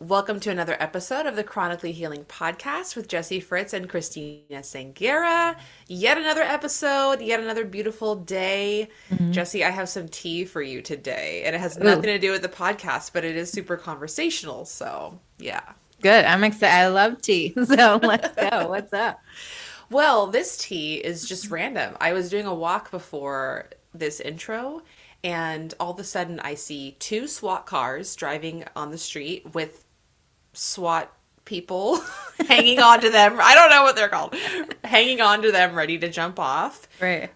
Welcome to another episode of the Chronically Healing Podcast with Jesse Fritz and Christina Sanguera. Yet another episode, yet another beautiful day. Mm-hmm. Jesse, I have some tea for you today, and it has nothing Ooh. to do with the podcast, but it is super conversational. So, yeah. Good. I'm excited. I love tea. So, let's go. What's up? Well, this tea is just random. I was doing a walk before this intro, and all of a sudden I see two SWAT cars driving on the street with SWAT people hanging on to them. I don't know what they're called. hanging on to them, ready to jump off. Right.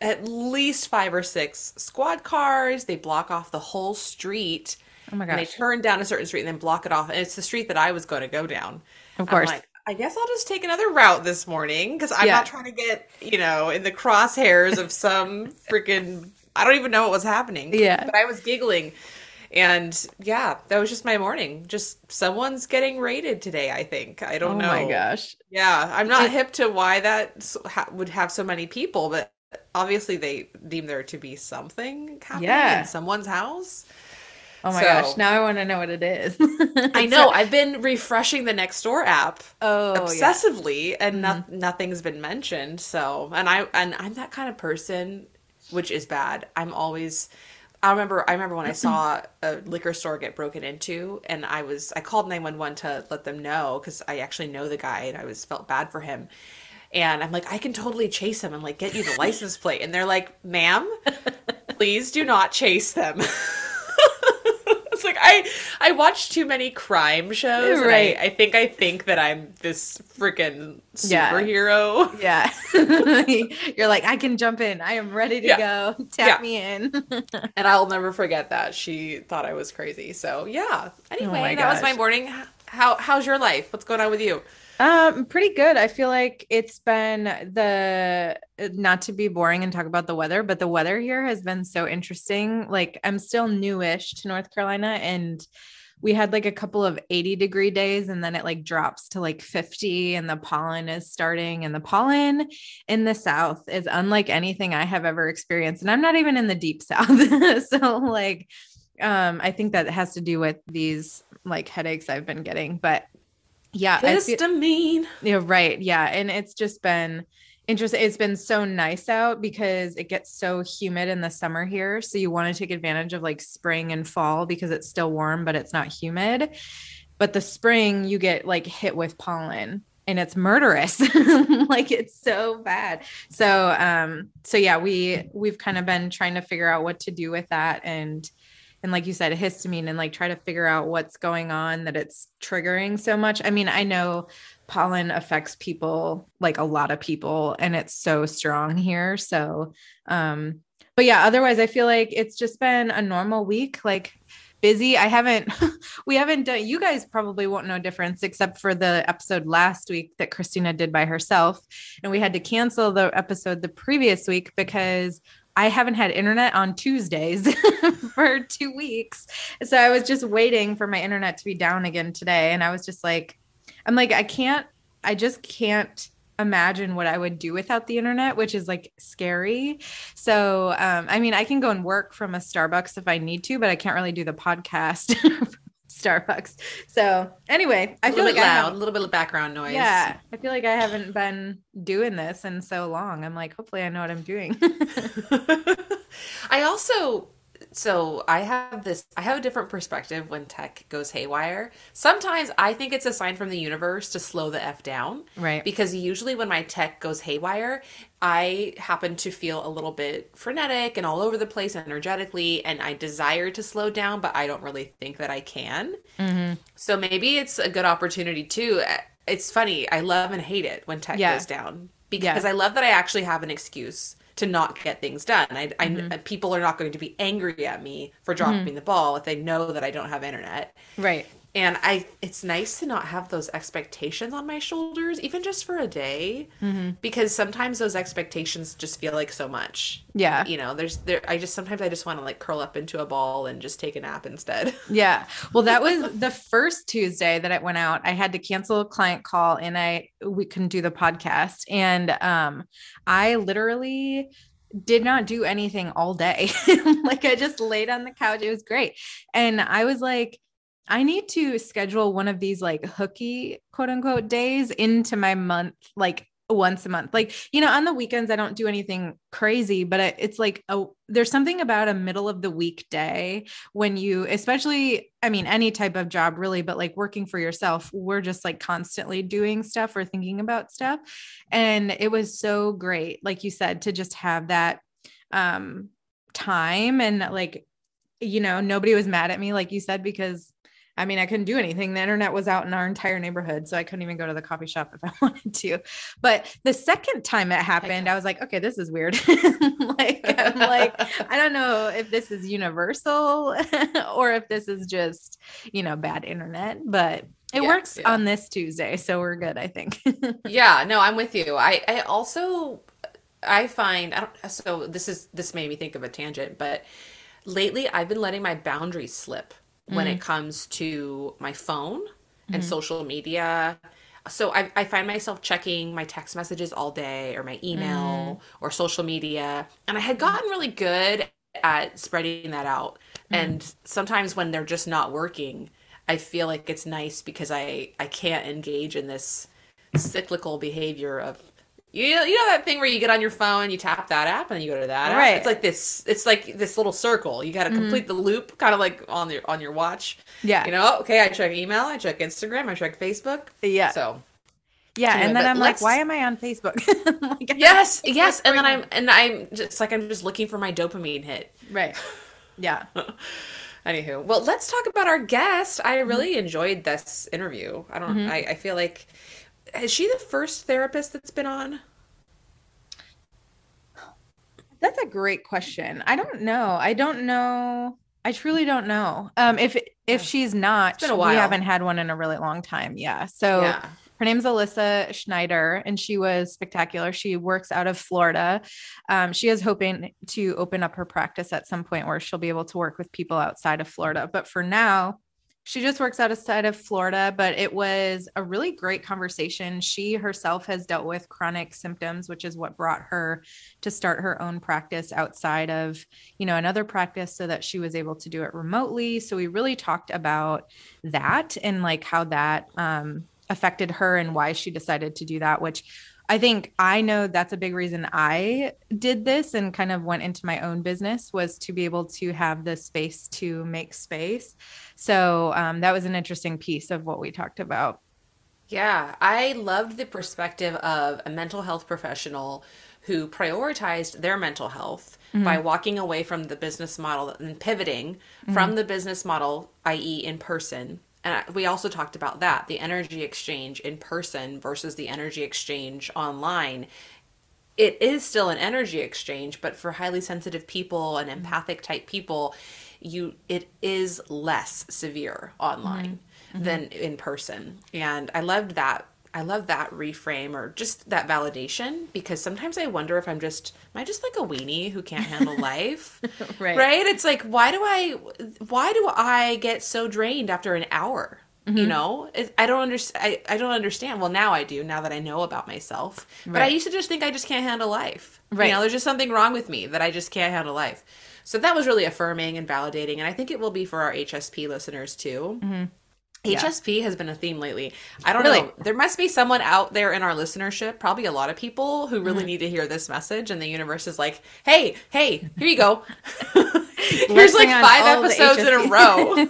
At least five or six squad cars. They block off the whole street. Oh my gosh. they turn down a certain street and then block it off. And it's the street that I was going to go down. Of course. Like, I guess I'll just take another route this morning because I'm yeah. not trying to get, you know, in the crosshairs of some freaking. I don't even know what was happening. Yeah. But I was giggling and yeah, that was just my morning. Just someone's getting raided today, I think. I don't oh know. Oh my gosh. Yeah, I'm not hip to why that would have so many people, but obviously they deem there to be something happening yeah. in someone's house. Oh my so, gosh, now I want to know what it is. I know. I've been refreshing the Nextdoor app oh, obsessively yeah. and mm-hmm. no- nothing's been mentioned. So, and I and I'm that kind of person which is bad. I'm always I remember I remember when I saw a liquor store get broken into and I was I called 911 to let them know cuz I actually know the guy and I was felt bad for him. And I'm like, I can totally chase him and like get you the license plate. And they're like, ma'am, please do not chase them. it's like I I watch too many crime shows. Right. I, I, think I think that I'm this freaking superhero. Yeah. yeah. You're like, I can jump in. I am ready to yeah. go. Tap yeah. me in. and I'll never forget that. She thought I was crazy. So yeah. Oh anyway, oh that was my morning. How how's your life? What's going on with you? Um, pretty good. I feel like it's been the not to be boring and talk about the weather, but the weather here has been so interesting. Like I'm still newish to North Carolina and we had like a couple of 80 degree days and then it like drops to like 50 and the pollen is starting and the pollen in the south is unlike anything I have ever experienced and I'm not even in the deep south. so like um I think that has to do with these like headaches I've been getting, but yeah histamine. Yeah right. Yeah and it's just been interesting it's been so nice out because it gets so humid in the summer here so you want to take advantage of like spring and fall because it's still warm but it's not humid. But the spring you get like hit with pollen and it's murderous. Like it's so bad. So um so yeah we we've kind of been trying to figure out what to do with that and and like you said histamine and like try to figure out what's going on that it's triggering so much. I mean i know pollen affects people like a lot of people and it's so strong here. So um but yeah otherwise i feel like it's just been a normal week like busy. I haven't we haven't done you guys probably won't know difference except for the episode last week that christina did by herself. And we had to cancel the episode the previous week because I haven't had internet on Tuesdays for two weeks. So I was just waiting for my internet to be down again today. And I was just like, I'm like, I can't, I just can't imagine what I would do without the internet, which is like scary. So, um, I mean, I can go and work from a Starbucks if I need to, but I can't really do the podcast Starbucks. So anyway, I feel like loud, a little bit of background noise. Yeah, I feel like I haven't been doing this in so long. I'm like, hopefully, I know what I'm doing. I also so I have this I have a different perspective when tech goes haywire. Sometimes I think it's a sign from the universe to slow the F down. Right. Because usually when my tech goes haywire, I happen to feel a little bit frenetic and all over the place energetically and I desire to slow down, but I don't really think that I can. Mm-hmm. So maybe it's a good opportunity too. It's funny. I love and hate it when tech yeah. goes down because yeah. I love that I actually have an excuse to not get things done. I, mm-hmm. I, people are not going to be angry at me for dropping mm-hmm. the ball if they know that I don't have internet. Right and i it's nice to not have those expectations on my shoulders even just for a day mm-hmm. because sometimes those expectations just feel like so much. Yeah. You know there's there i just sometimes i just want to like curl up into a ball and just take a nap instead. Yeah. Well that was the first tuesday that it went out. I had to cancel a client call and i we couldn't do the podcast. And um i literally did not do anything all day. Like i just laid on the couch. It was great. And i was like I need to schedule one of these like hooky quote unquote days into my month, like once a month. Like, you know, on the weekends, I don't do anything crazy, but it's like a, there's something about a middle of the week day when you, especially, I mean, any type of job really, but like working for yourself, we're just like constantly doing stuff or thinking about stuff. And it was so great, like you said, to just have that um time and like, you know, nobody was mad at me, like you said, because I mean, I couldn't do anything. The internet was out in our entire neighborhood. So I couldn't even go to the coffee shop if I wanted to. But the second time it happened, I was like, okay, this is weird. like, I'm like, I don't know if this is universal or if this is just, you know, bad internet, but it yeah, works yeah. on this Tuesday. So we're good, I think. yeah, no, I'm with you. I, I also, I find, I don't, so this is, this made me think of a tangent, but lately I've been letting my boundaries slip when it mm. comes to my phone and mm-hmm. social media. So I, I, find myself checking my text messages all day or my email mm. or social media. And I had gotten really good at spreading that out. Mm. And sometimes when they're just not working, I feel like it's nice because I, I can't engage in this cyclical behavior of you know, you know that thing where you get on your phone, you tap that app, and you go to that right. app. It's like this. It's like this little circle. You got to mm-hmm. complete the loop, kind of like on your on your watch. Yeah. You know, okay, I check email, I check Instagram, I check Facebook. Yeah. So. Yeah, anyway, and then I'm like, why am I on Facebook? like, yes, yes, and then I'm and I'm just like I'm just looking for my dopamine hit. Right. Yeah. Anywho, well, let's talk about our guest. I mm-hmm. really mm-hmm. enjoyed this interview. I don't. Mm-hmm. I, I feel like is she the first therapist that's been on? That's a great question. I don't know. I don't know. I truly don't know. Um, if if she's not, we haven't had one in a really long time. Yeah. So yeah. her name's Alyssa Schneider, and she was spectacular. She works out of Florida. Um, she is hoping to open up her practice at some point where she'll be able to work with people outside of Florida. But for now, she just works outside of Florida, but it was a really great conversation. She herself has dealt with chronic symptoms, which is what brought her to start her own practice outside of, you know, another practice so that she was able to do it remotely. So we really talked about that and like how that um, affected her and why she decided to do that, which I think I know that's a big reason I did this and kind of went into my own business was to be able to have the space to make space. So um, that was an interesting piece of what we talked about. Yeah, I loved the perspective of a mental health professional who prioritized their mental health mm-hmm. by walking away from the business model and pivoting mm-hmm. from the business model, i.e., in person, and we also talked about that the energy exchange in person versus the energy exchange online. It is still an energy exchange but for highly sensitive people and empathic type people you it is less severe online mm-hmm. than in person. And i loved that I love that reframe or just that validation because sometimes I wonder if I'm just am I just like a weenie who can't handle life? right. Right? It's like why do I why do I get so drained after an hour? Mm-hmm. You know, it, I don't understand. I, I don't understand. Well, now I do. Now that I know about myself, right. but I used to just think I just can't handle life. Right. You know, there's just something wrong with me that I just can't handle life. So that was really affirming and validating, and I think it will be for our HSP listeners too. Mm-hmm. HSP yeah. has been a theme lately. I don't really? know. There must be someone out there in our listenership, probably a lot of people who really mm-hmm. need to hear this message, and the universe is like, "Hey, hey, here you go. Here's like five episodes in a row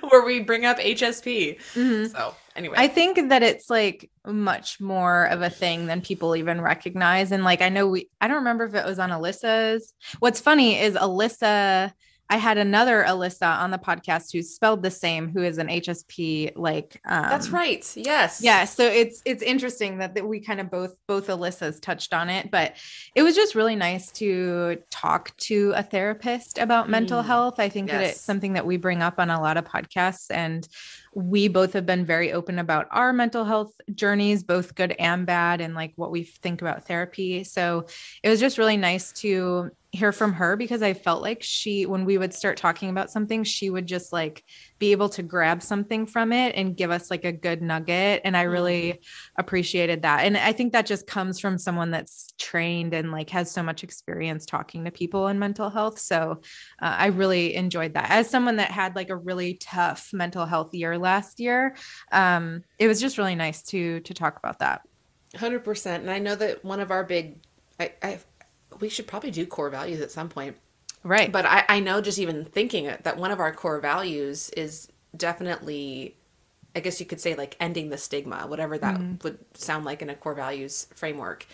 where we bring up HSP." Mm-hmm. So anyway, I think that it's like much more of a thing than people even recognize, and like I know we, I don't remember if it was on Alyssa's. What's funny is Alyssa I had another Alyssa on the podcast who's spelled the same, who is an HSP. Like, um, that's right. Yes. Yeah. So it's it's interesting that, that we kind of both both Alyssas touched on it, but it was just really nice to talk to a therapist about mm. mental health. I think yes. that it's something that we bring up on a lot of podcasts, and we both have been very open about our mental health journeys, both good and bad, and like what we think about therapy. So it was just really nice to hear from her because I felt like she, when we would start talking about something, she would just like be able to grab something from it and give us like a good nugget. And I really mm-hmm. appreciated that. And I think that just comes from someone that's trained and like has so much experience talking to people in mental health. So uh, I really enjoyed that. As someone that had like a really tough mental health year last year, um, it was just really nice to to talk about that. Hundred percent. And I know that one of our big, I, I we should probably do core values at some point. Right. But I, I know just even thinking it, that one of our core values is definitely, I guess you could say like ending the stigma, whatever that mm. would sound like in a core values framework.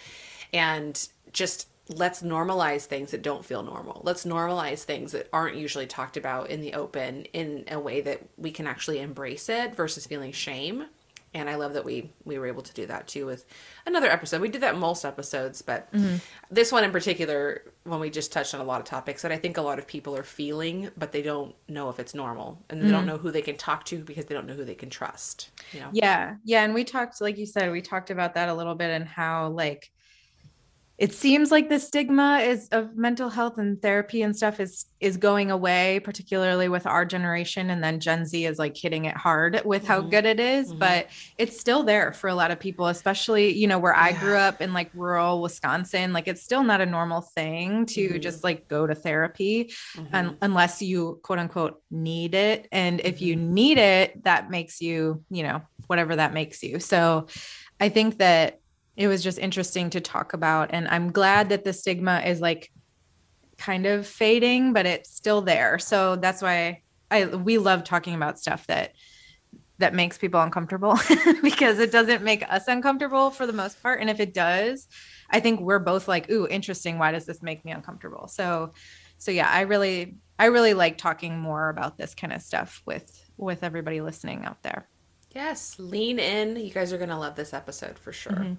And just let's normalize things that don't feel normal. Let's normalize things that aren't usually talked about in the open in a way that we can actually embrace it versus feeling shame and I love that we we were able to do that too with another episode. We did that most episodes, but mm-hmm. this one in particular, when we just touched on a lot of topics that I think a lot of people are feeling, but they don't know if it's normal, and they mm-hmm. don't know who they can talk to because they don't know who they can trust. You know? Yeah, yeah, and we talked, like you said, we talked about that a little bit and how like it seems like the stigma is of mental health and therapy and stuff is is going away particularly with our generation and then gen z is like hitting it hard with how mm-hmm. good it is, mm-hmm. but it's still there for a lot of people especially you know where i grew up in like rural wisconsin like it's still not a normal thing to mm-hmm. just like go to therapy mm-hmm. unless you quote unquote need it and if you mm-hmm. need it that makes you you know whatever that makes you so i think that it was just interesting to talk about. And I'm glad that the stigma is like kind of fading, but it's still there. So that's why I we love talking about stuff that that makes people uncomfortable because it doesn't make us uncomfortable for the most part. And if it does, I think we're both like, ooh, interesting. Why does this make me uncomfortable? So so yeah, I really I really like talking more about this kind of stuff with with everybody listening out there. Yes, lean in. You guys are going to love this episode for sure. Mm-hmm.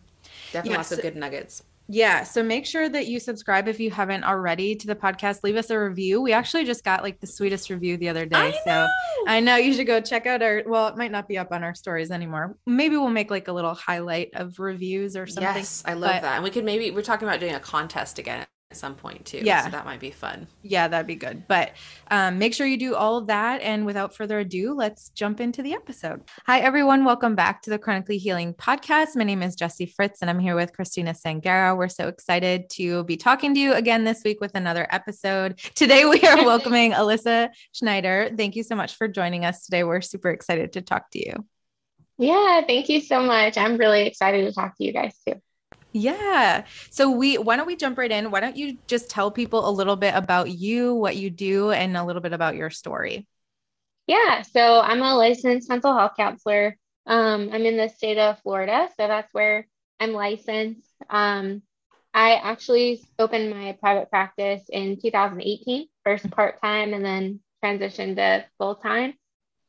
Definitely yes. lots of good nuggets. Yeah. So make sure that you subscribe if you haven't already to the podcast. Leave us a review. We actually just got like the sweetest review the other day. I so know. I know you should go check out our, well, it might not be up on our stories anymore. Maybe we'll make like a little highlight of reviews or something. Yes. I love but, that. And we could maybe, we're talking about doing a contest again at some point too. Yeah. So that might be fun. Yeah, that'd be good. But um, make sure you do all of that. And without further ado, let's jump into the episode. Hi, everyone. Welcome back to the Chronically Healing podcast. My name is Jessie Fritz, and I'm here with Christina Sangara. We're so excited to be talking to you again this week with another episode. Today, we are welcoming Alyssa Schneider. Thank you so much for joining us today. We're super excited to talk to you. Yeah, thank you so much. I'm really excited to talk to you guys too. Yeah. So we why don't we jump right in? Why don't you just tell people a little bit about you, what you do, and a little bit about your story? Yeah. So I'm a licensed mental health counselor. Um, I'm in the state of Florida, so that's where I'm licensed. Um, I actually opened my private practice in 2018, first part time, and then transitioned to full time.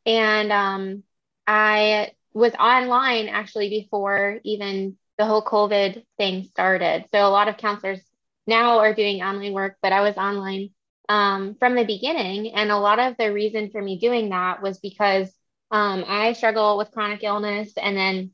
And um, I was online actually before even the whole COVID thing started. So a lot of counselors now are doing online work, but I was online um, from the beginning. And a lot of the reason for me doing that was because um, I struggle with chronic illness. And then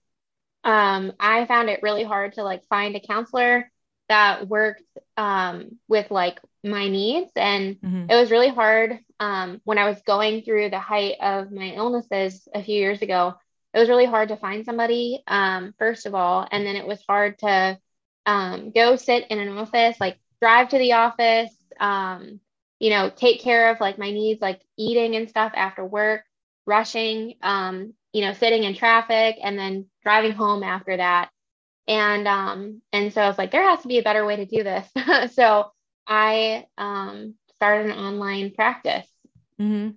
um, I found it really hard to like find a counselor that worked um, with like my needs. And mm-hmm. it was really hard um, when I was going through the height of my illnesses a few years ago it was really hard to find somebody um, first of all and then it was hard to um, go sit in an office like drive to the office um, you know take care of like my needs like eating and stuff after work rushing um, you know sitting in traffic and then driving home after that. And um and so i was like there has to be a better way to do this. So i um started an online practice Mm-hmm.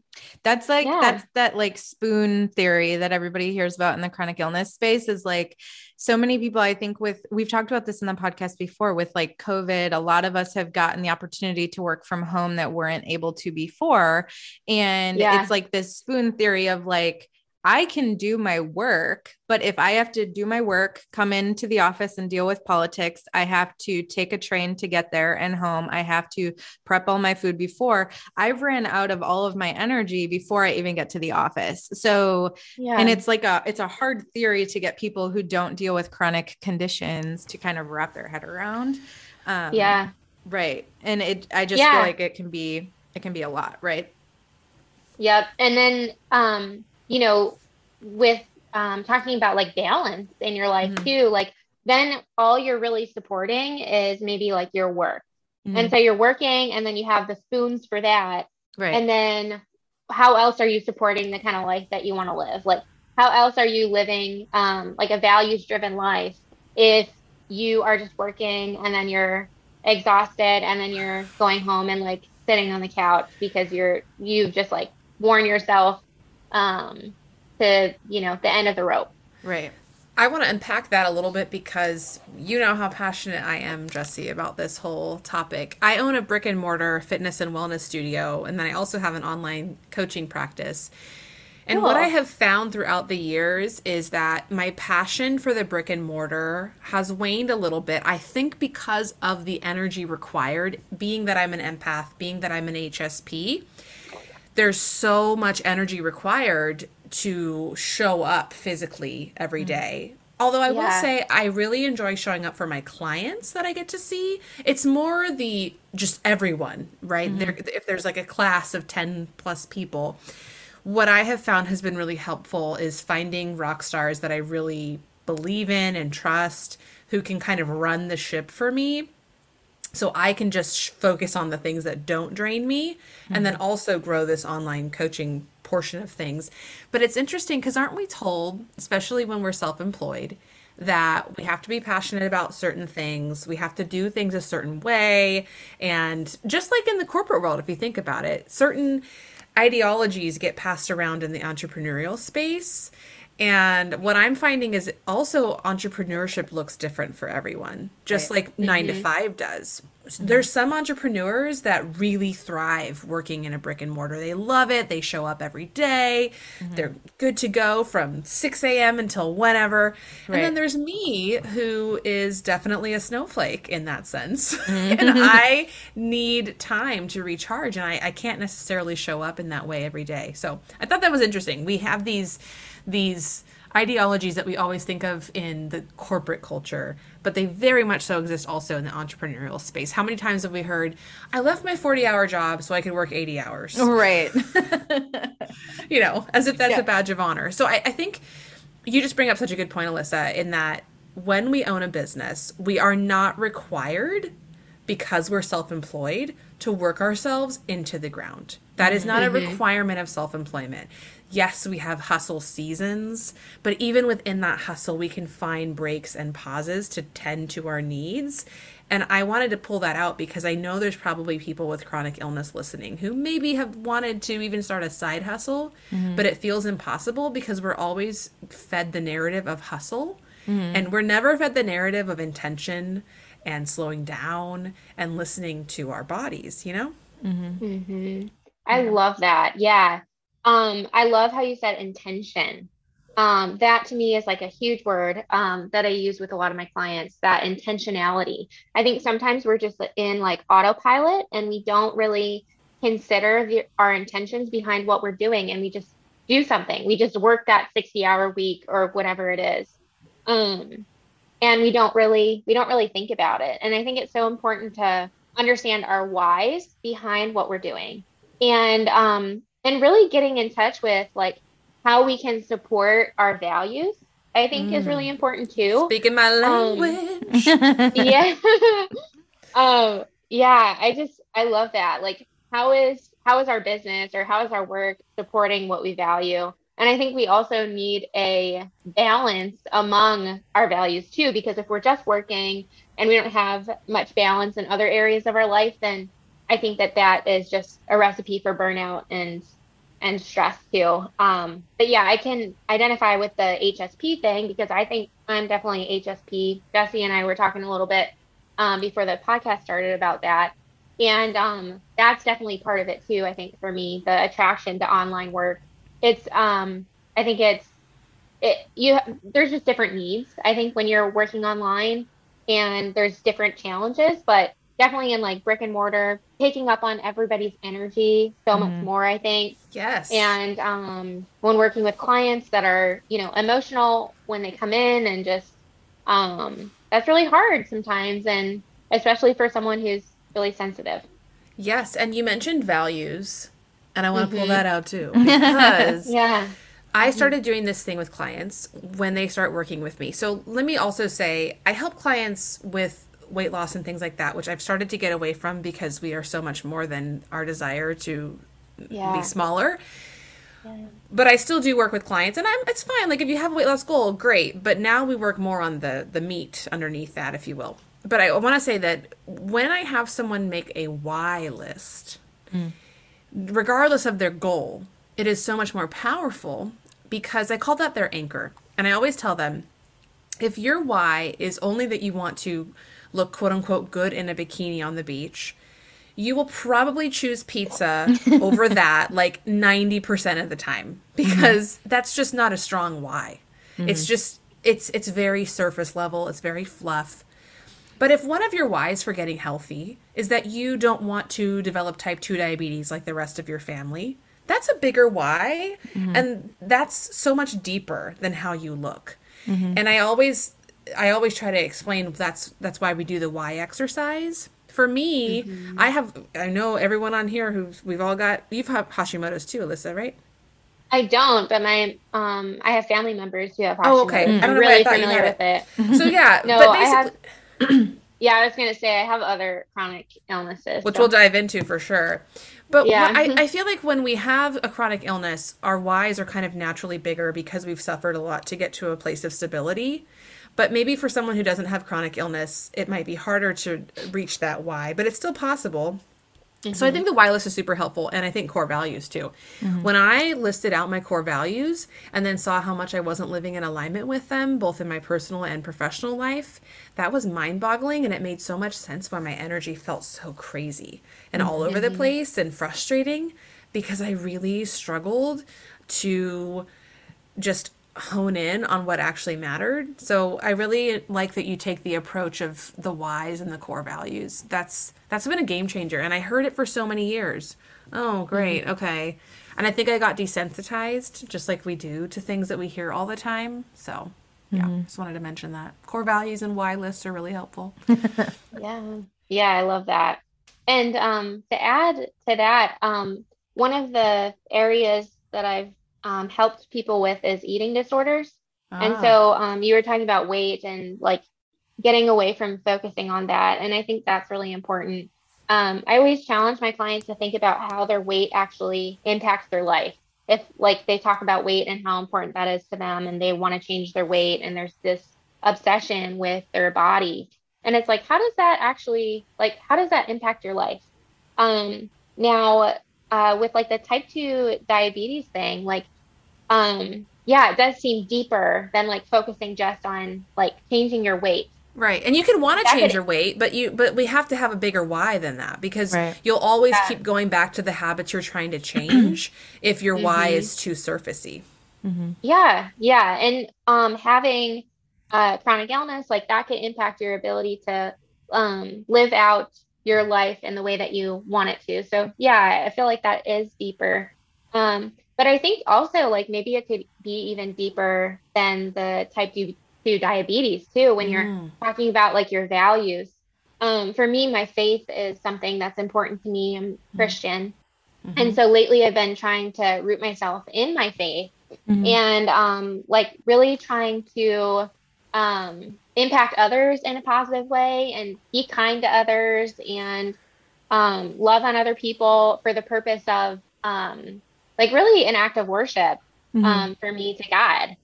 That's like yeah. that's that like spoon theory that everybody hears about in the chronic illness space is like so many people I think with we've talked about this in the podcast before with like COVID a lot of us have gotten the opportunity to work from home that weren't able to before and yeah. it's like this spoon theory of like I can do my work, but if I have to do my work, come into the office and deal with politics, I have to take a train to get there and home. I have to prep all my food before I've ran out of all of my energy before I even get to the office. So, yeah. and it's like a it's a hard theory to get people who don't deal with chronic conditions to kind of wrap their head around. Um, yeah. Right. And it I just yeah. feel like it can be it can be a lot, right? Yep. And then um, you know, with um talking about like balance in your life mm-hmm. too, like then all you're really supporting is maybe like your work. Mm-hmm. And so you're working and then you have the spoons for that. Right. And then how else are you supporting the kind of life that you want to live? Like how else are you living um like a values driven life if you are just working and then you're exhausted and then you're going home and like sitting on the couch because you're you've just like worn yourself um to you know the end of the rope right I want to unpack that a little bit because you know how passionate I am, Jesse, about this whole topic. I own a brick and mortar fitness and wellness studio, and then I also have an online coaching practice. And cool. what I have found throughout the years is that my passion for the brick and mortar has waned a little bit. I think because of the energy required, being that I'm an empath, being that I'm an HSP, there's so much energy required to show up physically every day. mm-hmm. Although I yeah. will say I really enjoy showing up for my clients that I get to see. It's more the just everyone, right? Mm-hmm. There if there's like a class of 10 plus people, what I have found has been really helpful is finding rock stars that I really believe in and trust who can kind of run the ship for me so I can just focus on the things that don't drain me mm-hmm. and then mm-hmm. also grow this online coaching portion of things. But it's interesting because aren't we told, especially when we're self employed, that we have to be passionate about certain things, we have to do things a certain way. And just like in the corporate world, if you think about it, certain ideologies get passed around in the entrepreneurial space. And what I'm finding is also entrepreneurship looks different for everyone, just right. like 9 mm-hmm. to 5 does. Mm-hmm. There's some entrepreneurs that really thrive working in a brick and mortar. They love it. They show up every day. Mm-hmm. They're good to go from 6 a.m. until whenever. Right. And then there's me, who is definitely a snowflake in that sense. and mm-hmm. I need time to recharge, and I, I can't necessarily show up in that way every day. So I thought that was interesting. We have these these ideologies that we always think of in the corporate culture, but they very much so exist also in the entrepreneurial space. How many times have we heard, I left my 40 hour job so I could work 80 hours? Right. you know, as if that's yeah. a badge of honor. So I, I think you just bring up such a good point, Alyssa, in that when we own a business, we are not required because we're self employed to work ourselves into the ground. That is not mm-hmm. a requirement of self employment yes, we have hustle seasons, but even within that hustle, we can find breaks and pauses to tend to our needs. And I wanted to pull that out because I know there's probably people with chronic illness listening who maybe have wanted to even start a side hustle, mm-hmm. but it feels impossible because we're always fed the narrative of hustle. Mm-hmm. And we're never fed the narrative of intention and slowing down and listening to our bodies, you know? Mm-hmm. mm-hmm. I love that. Yeah. Um, I love how you said intention. Um, that to me is like a huge word um, that I use with a lot of my clients. That intentionality. I think sometimes we're just in like autopilot and we don't really consider the, our intentions behind what we're doing, and we just do something. We just work that sixty-hour week or whatever it is, um, and we don't really we don't really think about it. And I think it's so important to understand our whys behind what we're doing. And um, and really getting in touch with like how we can support our values i think mm. is really mm. important too speaking my um, language um, yeah um yeah i just i love that like how is how is our business or how is our work supporting what we value and i think we also need a balance among our values too because if we're just working and we don't have much balance in other areas of our life then I think that that is just a recipe for burnout and and stress too. Um, but yeah, I can identify with the HSP thing because I think I'm definitely HSP. Jesse and I were talking a little bit um, before the podcast started about that, and um, that's definitely part of it too. I think for me, the attraction to online work. It's um, I think it's it you there's just different needs. I think when you're working online and there's different challenges, but definitely in like brick and mortar, taking up on everybody's energy so mm-hmm. much more, I think. Yes. And um, when working with clients that are, you know, emotional when they come in and just, um, that's really hard sometimes. And especially for someone who's really sensitive. Yes, and you mentioned values, and I want to mm-hmm. pull that out too because yeah. I started doing this thing with clients when they start working with me. So let me also say I help clients with weight loss and things like that, which I've started to get away from because we are so much more than our desire to yeah. be smaller. Yeah. But I still do work with clients, and I'm it's fine. Like if you have a weight loss goal, great. But now we work more on the the meat underneath that, if you will. But I want to say that when I have someone make a why list, mm. Regardless of their goal, it is so much more powerful because I call that their anchor. And I always tell them if your why is only that you want to look quote unquote good in a bikini on the beach, you will probably choose pizza over that like 90% of the time because mm-hmm. that's just not a strong why. Mm-hmm. It's just it's it's very surface level, it's very fluff. But if one of your whys for getting healthy is that you don't want to develop type 2 diabetes like the rest of your family, that's a bigger why mm-hmm. and that's so much deeper than how you look. Mm-hmm. And I always I always try to explain that's that's why we do the why exercise. For me, mm-hmm. I have I know everyone on here who we've all got you've had Hashimoto's too, Alyssa, right? I don't, but my um I have family members who have Hashimoto's. Oh, okay. I'm really familiar with it. So yeah, no, I have yeah, I was gonna say I have other chronic illnesses, which so. we'll dive into for sure. But yeah. I, mm-hmm. I feel like when we have a chronic illness, our whys are kind of naturally bigger because we've suffered a lot to get to a place of stability. But maybe for someone who doesn't have chronic illness, it might be harder to reach that why, but it's still possible. Mm-hmm. So I think the why list is super helpful, and I think core values too. Mm-hmm. When I listed out my core values and then saw how much I wasn't living in alignment with them, both in my personal and professional life, that was mind boggling, and it made so much sense why my energy felt so crazy and mm-hmm. all over the mm-hmm. place and frustrating because I really struggled to just hone in on what actually mattered. So I really like that you take the approach of the whys and the core values. That's that's been a game changer and I heard it for so many years. Oh, great. Mm-hmm. Okay. And I think I got desensitized just like we do to things that we hear all the time. So, yeah, mm-hmm. just wanted to mention that. Core values and why lists are really helpful. yeah. Yeah, I love that. And um to add to that, um one of the areas that I've um, helped people with is eating disorders. Ah. And so um, you were talking about weight and like getting away from focusing on that. And I think that's really important. Um, I always challenge my clients to think about how their weight actually impacts their life. If like they talk about weight and how important that is to them and they want to change their weight and there's this obsession with their body. And it's like, how does that actually like how does that impact your life? Um now uh, with like the type 2 diabetes thing like um yeah it does seem deeper than like focusing just on like changing your weight right and you can want to change could, your weight but you but we have to have a bigger why than that because right. you'll always yeah. keep going back to the habits you're trying to change if your mm-hmm. why is too surfacey mm-hmm. yeah yeah and um having uh chronic illness like that can impact your ability to um live out your life in the way that you want it to so yeah i feel like that is deeper um but I think also like maybe it could be even deeper than the type 2, diabetes too when you're mm. talking about like your values. Um, for me, my faith is something that's important to me. I'm mm-hmm. Christian. Mm-hmm. And so lately I've been trying to root myself in my faith mm-hmm. and um, like really trying to um, impact others in a positive way and be kind to others and um, love on other people for the purpose of um, like really an act of worship mm-hmm. um, for me to God.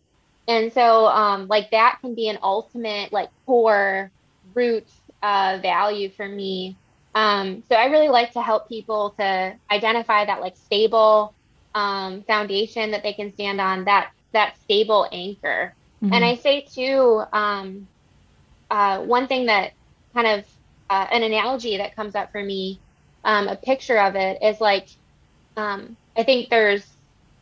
And so, um, like that can be an ultimate, like core root uh, value for me. Um, so I really like to help people to identify that like stable um, foundation that they can stand on, that that stable anchor. Mm-hmm. And I say too, um, uh, one thing that kind of uh, an analogy that comes up for me, um, a picture of it is like um, I think there's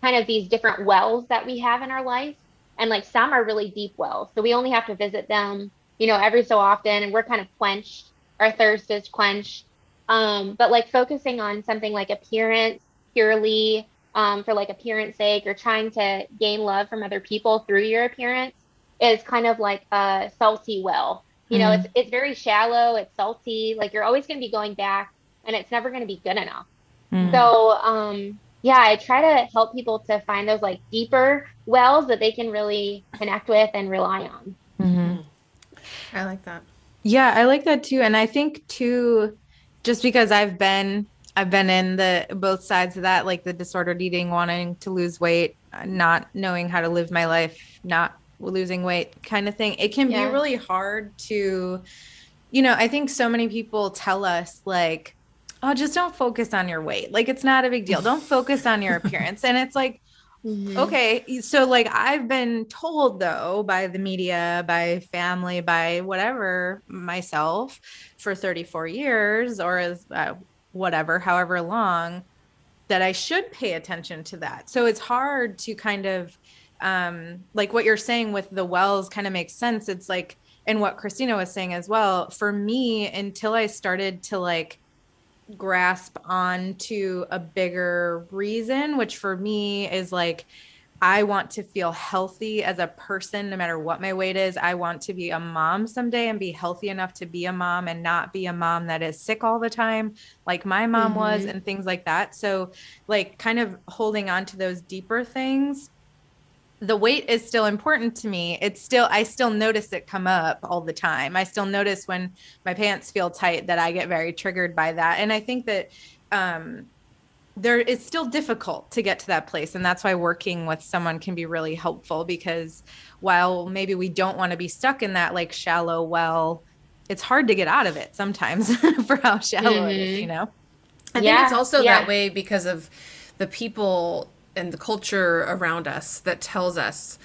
kind of these different wells that we have in our life. And like some are really deep wells. So we only have to visit them, you know, every so often and we're kind of quenched. Our thirst is quenched. Um, but like focusing on something like appearance purely um, for like appearance sake or trying to gain love from other people through your appearance is kind of like a salty well. You know, mm-hmm. it's it's very shallow, it's salty, like you're always going to be going back and it's never going to be good enough. Mm-hmm. So, um yeah, I try to help people to find those like deeper wells that they can really connect with and rely on. Mm-hmm. I like that. Yeah, I like that too. And I think too, just because I've been I've been in the both sides of that, like the disordered eating, wanting to lose weight, not knowing how to live my life, not losing weight kind of thing. It can yeah. be really hard to, you know, I think so many people tell us like, oh, just don't focus on your weight. Like it's not a big deal. Don't focus on your appearance. And it's like, Mm-hmm. Okay. So, like, I've been told, though, by the media, by family, by whatever, myself for 34 years or as uh, whatever, however long, that I should pay attention to that. So, it's hard to kind of, um, like what you're saying with the wells kind of makes sense. It's like, and what Christina was saying as well, for me, until I started to like, grasp onto a bigger reason, which for me is like, I want to feel healthy as a person, no matter what my weight is. I want to be a mom someday and be healthy enough to be a mom and not be a mom that is sick all the time, like my mom mm-hmm. was, and things like that. So, like, kind of holding on to those deeper things the weight is still important to me. It's still I still notice it come up all the time. I still notice when my pants feel tight that I get very triggered by that. And I think that um there it's still difficult to get to that place and that's why working with someone can be really helpful because while maybe we don't want to be stuck in that like shallow well it's hard to get out of it sometimes for how shallow mm-hmm. it is mm-hmm. you know i yeah. think it's also yeah. that way because of the people and the culture around us that tells us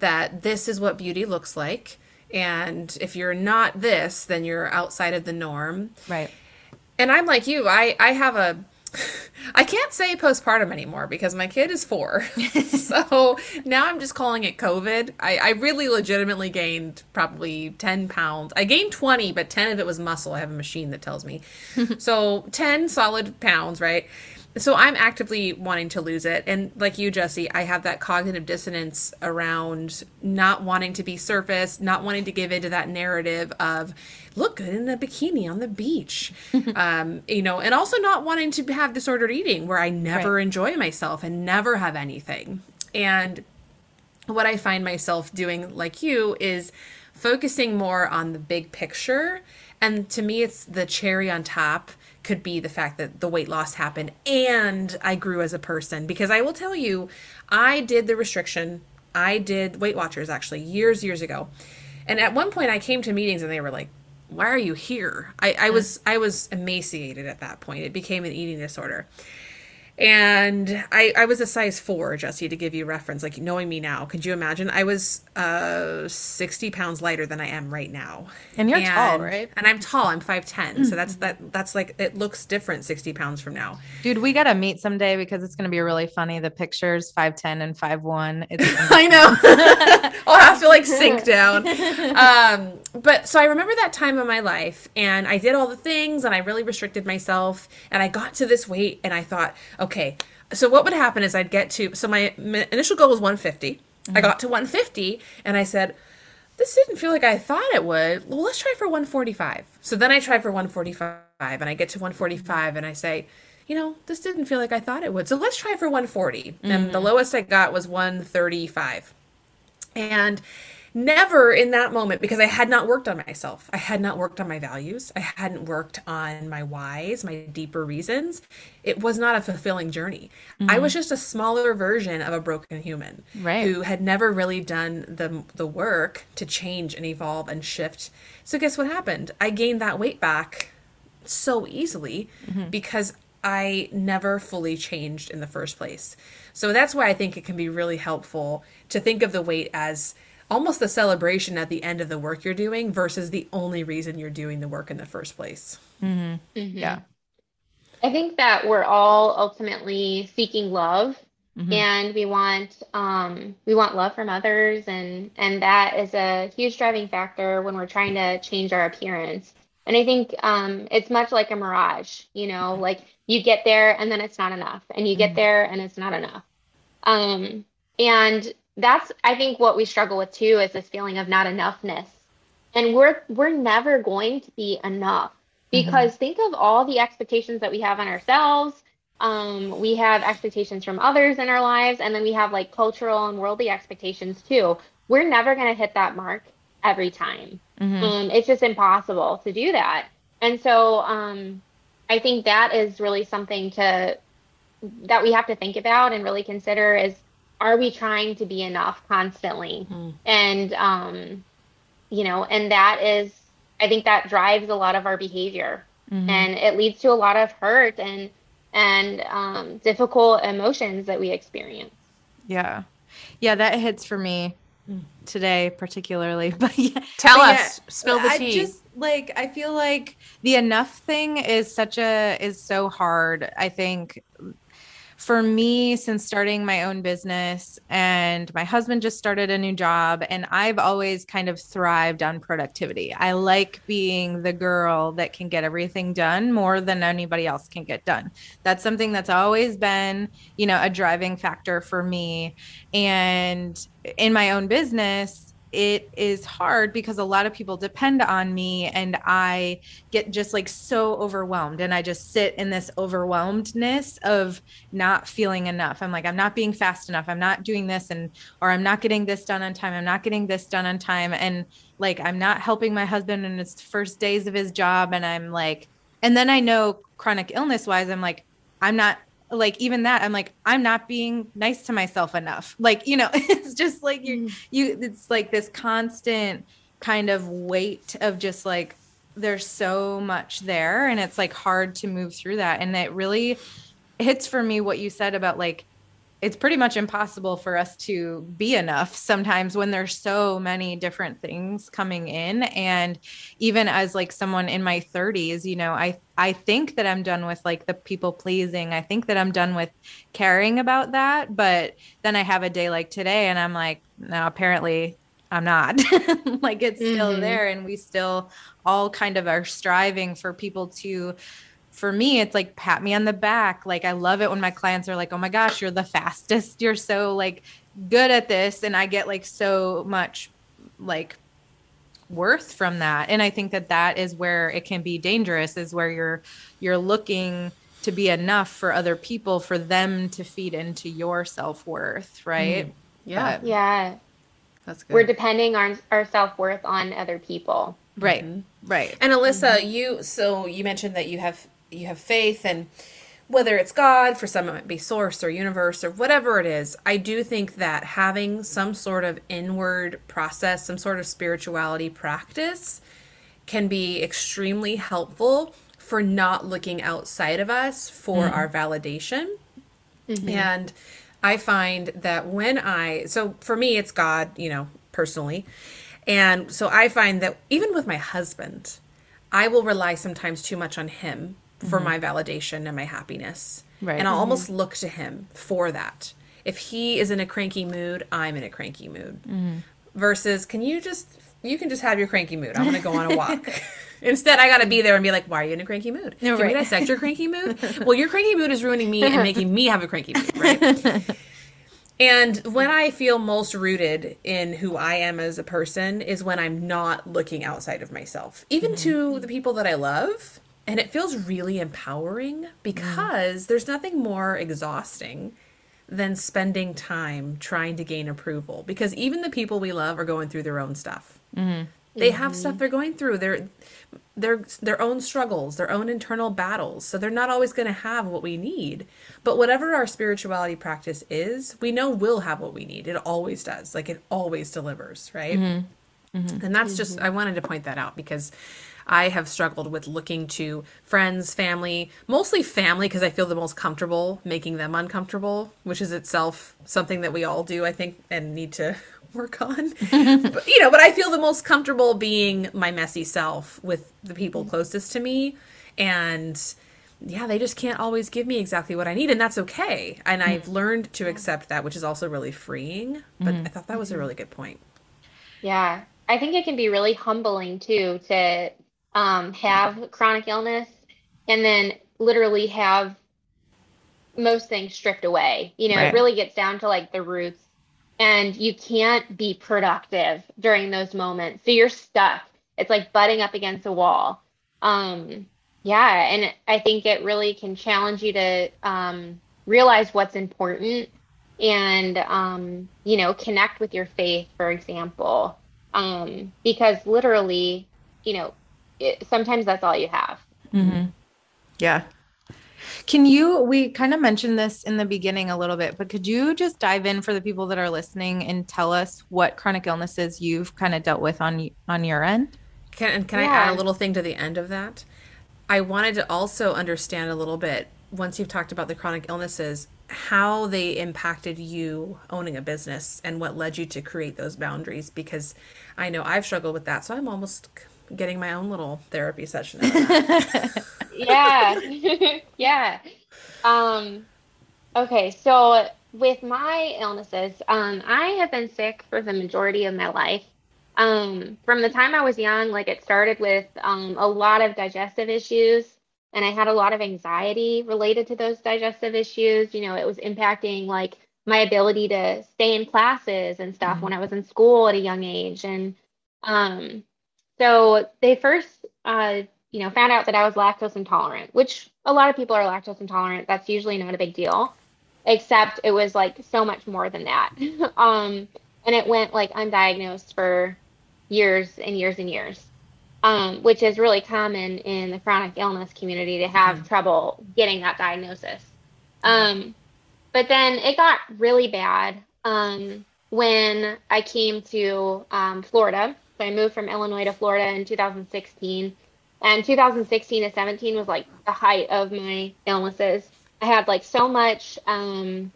that this is what beauty looks like and if you're not this then you're outside of the norm right and i'm like you i i have a I can't say postpartum anymore because my kid is four. so now I'm just calling it COVID. I, I, really legitimately gained probably 10 pounds. I gained 20, but 10 of it was muscle. I have a machine that tells me. so 10 solid pounds, right? So I'm actively wanting to lose it. And like you, Jesse, I have that cognitive dissonance around not wanting to be surface, not wanting to give into that narrative of look good in a bikini on the beach. um, you know, and also not wanting to have disordered eating where I never right. enjoy myself and never have anything. And what I find myself doing, like you, is focusing more on the big picture. And to me, it's the cherry on top could be the fact that the weight loss happened and I grew as a person. Because I will tell you, I did the restriction. I did Weight Watchers actually years, years ago. And at one point I came to meetings and they were like, why are you here? I, I was I was emaciated at that point. It became an eating disorder and I, I was a size four, Jesse, to give you reference. Like knowing me now, could you imagine? I was uh, 60 pounds lighter than I am right now. And you're and, tall, right? And I'm tall. I'm 5'10. so that's that. That's like it looks different 60 pounds from now. Dude, we gotta meet someday because it's gonna be really funny. The pictures 5'10 and 5'1. It's I know. I'll have to like sink down. Um, but so I remember that time of my life, and I did all the things, and I really restricted myself, and I got to this weight, and I thought, okay so what would happen is I'd get to, so my, my initial goal was 150. Mm-hmm. I got to 150 and I said, this didn't feel like I thought it would. Well, let's try for 145. So then I try for 145 and I get to 145 and I say, you know, this didn't feel like I thought it would. So let's try for 140. Mm-hmm. And the mm-hmm. lowest I got was 135. And never in that moment because I had not worked on myself. I had not worked on my values. I hadn't worked on my whys, my deeper reasons. It was not a fulfilling journey. Mm-hmm. I was just a smaller version of a broken human right. who had never really done the the work to change and evolve and shift. So guess what happened? I gained that weight back so easily mm-hmm. because I never fully changed in the first place. So that's why I think it can be really helpful to think of the weight as almost the celebration at the end of the work you're doing versus the only reason you're doing the work in the first place. Mm-hmm. Mm-hmm. Yeah. I think that we're all ultimately seeking love mm-hmm. and we want um, we want love from others and and that is a huge driving factor when we're trying to change our appearance. And I think um, it's much like a mirage, you know, like you get there and then it's not enough, and you get mm-hmm. there and it's not enough. Um, and that's I think what we struggle with too is this feeling of not enoughness. and we're we're never going to be enough mm-hmm. because mm-hmm. think of all the expectations that we have on ourselves um, we have expectations from others in our lives and then we have like cultural and worldly expectations too we're never going to hit that mark every time mm-hmm. um, it's just impossible to do that and so um, i think that is really something to that we have to think about and really consider is are we trying to be enough constantly? Mm. and um, you know and that is i think that drives a lot of our behavior. Mm-hmm. and it leads to a lot of hurt and and um, difficult emotions that we experience. Yeah. Yeah that hits for me today particularly but yeah. Tell but us. Yeah, spill the tea. I just like i feel like the enough thing is such a is so hard. I think for me, since starting my own business, and my husband just started a new job, and I've always kind of thrived on productivity. I like being the girl that can get everything done more than anybody else can get done. That's something that's always been, you know, a driving factor for me. And in my own business, it is hard because a lot of people depend on me and I get just like so overwhelmed and I just sit in this overwhelmedness of not feeling enough. I'm like I'm not being fast enough. I'm not doing this and or I'm not getting this done on time. I'm not getting this done on time and like I'm not helping my husband in his first days of his job and I'm like and then I know chronic illness wise I'm like I'm not like even that i'm like i'm not being nice to myself enough like you know it's just like you mm. you it's like this constant kind of weight of just like there's so much there and it's like hard to move through that and it really hits for me what you said about like it's pretty much impossible for us to be enough sometimes when there's so many different things coming in. And even as like someone in my 30s you know i i think that i'm done with like the people pleasing. I think that i'm done with caring about that. But then i have a day like today and i'm like no apparently i'm not. Like it's mm-hmm. still there and we still all kind of are striving for people to for me, it's like pat me on the back. Like I love it when my clients are like, "Oh my gosh, you're the fastest. You're so like good at this." And I get like so much like worth from that. And I think that that is where it can be dangerous is where you're you're looking to be enough for other people for them to feed into your self-worth, right? Mm. Yeah. But, yeah. That's good. We're depending on our self-worth on other people. Right. Mm-hmm. Right. And Alyssa, mm-hmm. you so you mentioned that you have you have faith and whether it's God, for some it might be source or universe or whatever it is, I do think that having some sort of inward process, some sort of spirituality practice can be extremely helpful for not looking outside of us for mm-hmm. our validation. Mm-hmm. And I find that when I, so for me, it's God, you know, personally. And so I find that even with my husband, I will rely sometimes too much on him for mm-hmm. my validation and my happiness. Right. And I'll mm-hmm. almost look to him for that. If he is in a cranky mood, I'm in a cranky mood. Mm-hmm. Versus, can you just, you can just have your cranky mood. I'm going to go on a walk. Instead, I got to be there and be like, why are you in a cranky mood? No, can right. we dissect your cranky mood? well, your cranky mood is ruining me and making me have a cranky mood, right? And when I feel most rooted in who I am as a person is when I'm not looking outside of myself, even mm-hmm. to the people that I love. And it feels really empowering because mm. there's nothing more exhausting than spending time trying to gain approval because even the people we love are going through their own stuff. Mm-hmm. They have stuff they're going through. Their their their own struggles, their own internal battles. So they're not always going to have what we need. But whatever our spirituality practice is, we know we'll have what we need. It always does. Like it always delivers, right? Mm-hmm. Mm-hmm. And that's just I wanted to point that out because I have struggled with looking to friends, family, mostly family because I feel the most comfortable making them uncomfortable, which is itself something that we all do, I think, and need to work on. but, you know, but I feel the most comfortable being my messy self with the people closest to me. And yeah, they just can't always give me exactly what I need, and that's okay. And I've mm. learned to accept that, which is also really freeing. But mm-hmm. I thought that was a really good point. Yeah. I think it can be really humbling too to um, have chronic illness and then literally have most things stripped away. You know, right. it really gets down to like the roots and you can't be productive during those moments. So you're stuck it's like butting up against a wall. Um, yeah, and I think it really can challenge you to um, realize what's important and um, you know connect with your faith, for example, um, because literally, you know, it, sometimes that's all you have. Mm-hmm. Yeah. Can you, we kind of mentioned this in the beginning a little bit, but could you just dive in for the people that are listening and tell us what chronic illnesses you've kind of dealt with on on your end? Can can yeah. I add a little thing to the end of that? I wanted to also understand a little bit once you've talked about the chronic illnesses, how they impacted you owning a business and what led you to create those boundaries because I know I've struggled with that. So I'm almost getting my own little therapy session. yeah. yeah. Um, okay. So with my illnesses, um, I have been sick for the majority of my life. Um, from the time I was young, like it started with um, a lot of digestive issues, and I had a lot of anxiety related to those digestive issues. You know, it was impacting like my ability to stay in classes and stuff mm-hmm. when I was in school at a young age. And um, so they first, uh, you know, found out that I was lactose intolerant, which a lot of people are lactose intolerant. That's usually not a big deal, except it was like so much more than that. um, and it went like undiagnosed for years and years and years, um, which is really common in the chronic illness community to have mm-hmm. trouble getting that diagnosis. Um, but then it got really bad um, when I came to um, Florida so I moved from Illinois to Florida in 2016. And 2016 to 17 was like the height of my illnesses. I had like so much, um,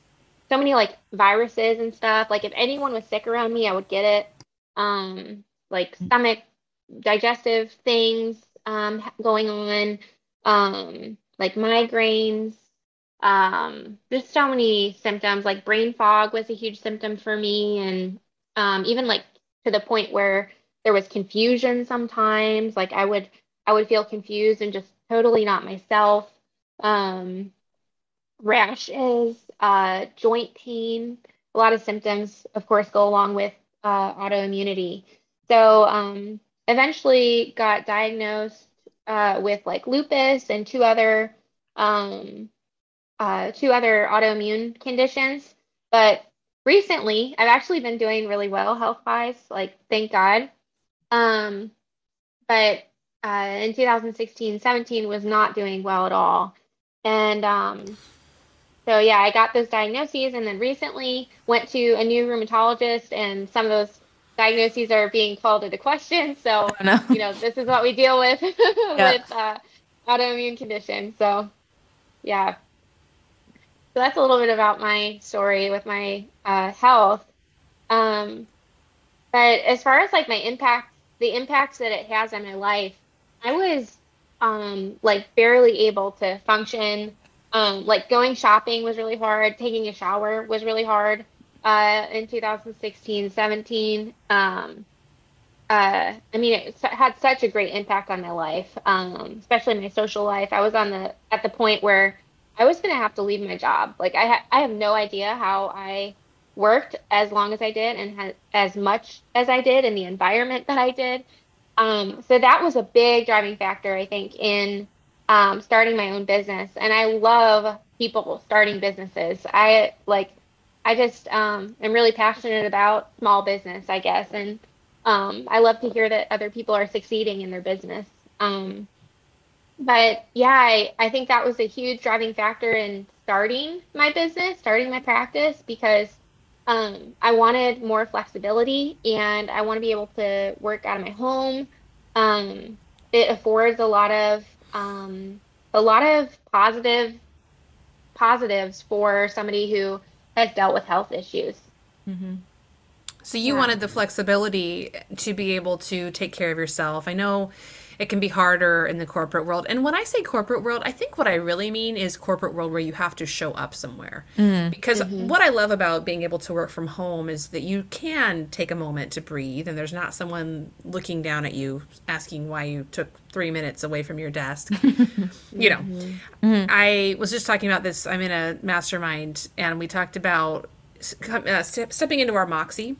so many like viruses and stuff. Like if anyone was sick around me, I would get it. Um, like stomach, digestive things um, going on, um, like migraines. Um, there's so many symptoms. Like brain fog was a huge symptom for me, and um, even like to the point where there was confusion sometimes like i would i would feel confused and just totally not myself um rashes uh joint pain a lot of symptoms of course go along with uh, autoimmunity so um eventually got diagnosed uh, with like lupus and two other um, uh, two other autoimmune conditions. But recently, I've actually been doing really well health wise. Like, thank God. Um, but uh, in 2016, 17 was not doing well at all. And um, so, yeah, I got those diagnoses and then recently went to a new rheumatologist, and some of those diagnoses are being called into question. So, oh, no. you know, this is what we deal with yeah. with uh, autoimmune conditions. So, yeah. So that's a little bit about my story with my uh, health. Um, but as far as like my impact the impacts that it has on my life, I was um, like barely able to function. Um, like going shopping was really hard. Taking a shower was really hard uh, in 2016, 17. Um, uh, I mean, it had such a great impact on my life, um, especially my social life. I was on the at the point where I was going to have to leave my job. Like I ha- I have no idea how I worked as long as I did and had as much as I did in the environment that I did. Um, so that was a big driving factor, I think, in um, starting my own business. And I love people starting businesses. I like, I just um, am really passionate about small business, I guess, and um, I love to hear that other people are succeeding in their business. Um, but yeah, I, I think that was a huge driving factor in starting my business, starting my practice, because um, I wanted more flexibility and I want to be able to work out of my home. Um, it affords a lot of um, a lot of positive positives for somebody who has dealt with health issues. Mm-hmm. So you yeah. wanted the flexibility to be able to take care of yourself. I know it can be harder in the corporate world. And when I say corporate world, I think what I really mean is corporate world where you have to show up somewhere. Mm. Because mm-hmm. what I love about being able to work from home is that you can take a moment to breathe and there's not someone looking down at you asking why you took three minutes away from your desk. you know, mm-hmm. I was just talking about this. I'm in a mastermind and we talked about uh, stepping into our moxie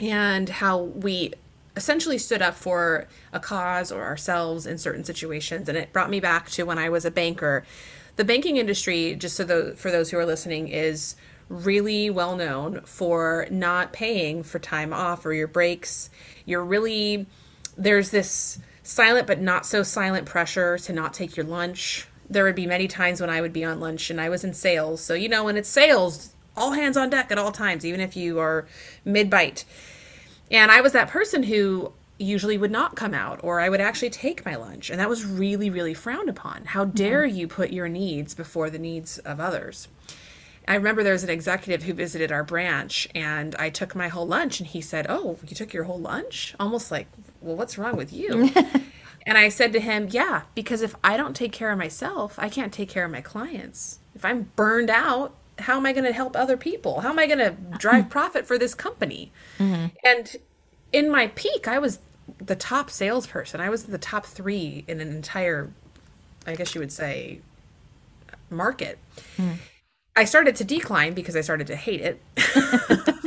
and how we essentially stood up for a cause or ourselves in certain situations. And it brought me back to when I was a banker. The banking industry, just so the, for those who are listening, is really well known for not paying for time off or your breaks. You're really, there's this silent but not so silent pressure to not take your lunch. There would be many times when I would be on lunch and I was in sales. So, you know, when it's sales, all hands on deck at all times, even if you are mid bite. And I was that person who usually would not come out or I would actually take my lunch. And that was really, really frowned upon. How dare mm-hmm. you put your needs before the needs of others? I remember there was an executive who visited our branch and I took my whole lunch and he said, Oh, you took your whole lunch? Almost like, Well, what's wrong with you? and I said to him, Yeah, because if I don't take care of myself, I can't take care of my clients. If I'm burned out, how am I going to help other people? How am I going to drive profit for this company? Mm-hmm. And in my peak, I was the top salesperson. I was the top three in an entire, I guess you would say, market. Mm. I started to decline because I started to hate it.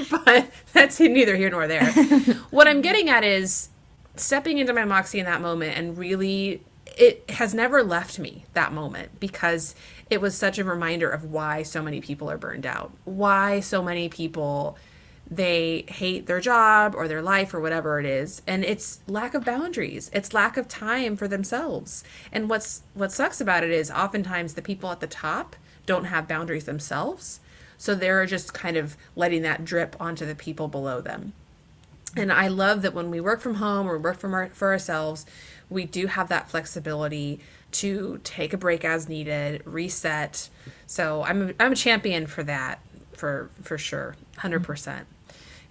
but that's neither here nor there. what I'm getting at is stepping into my moxie in that moment and really it has never left me that moment because it was such a reminder of why so many people are burned out. Why so many people they hate their job or their life or whatever it is and it's lack of boundaries it's lack of time for themselves and what's what sucks about it is oftentimes the people at the top don't have boundaries themselves. So they're just kind of letting that drip onto the people below them. And I love that when we work from home or work from our, for ourselves, we do have that flexibility to take a break as needed, reset. So I'm a, I'm a champion for that for for sure, 100%.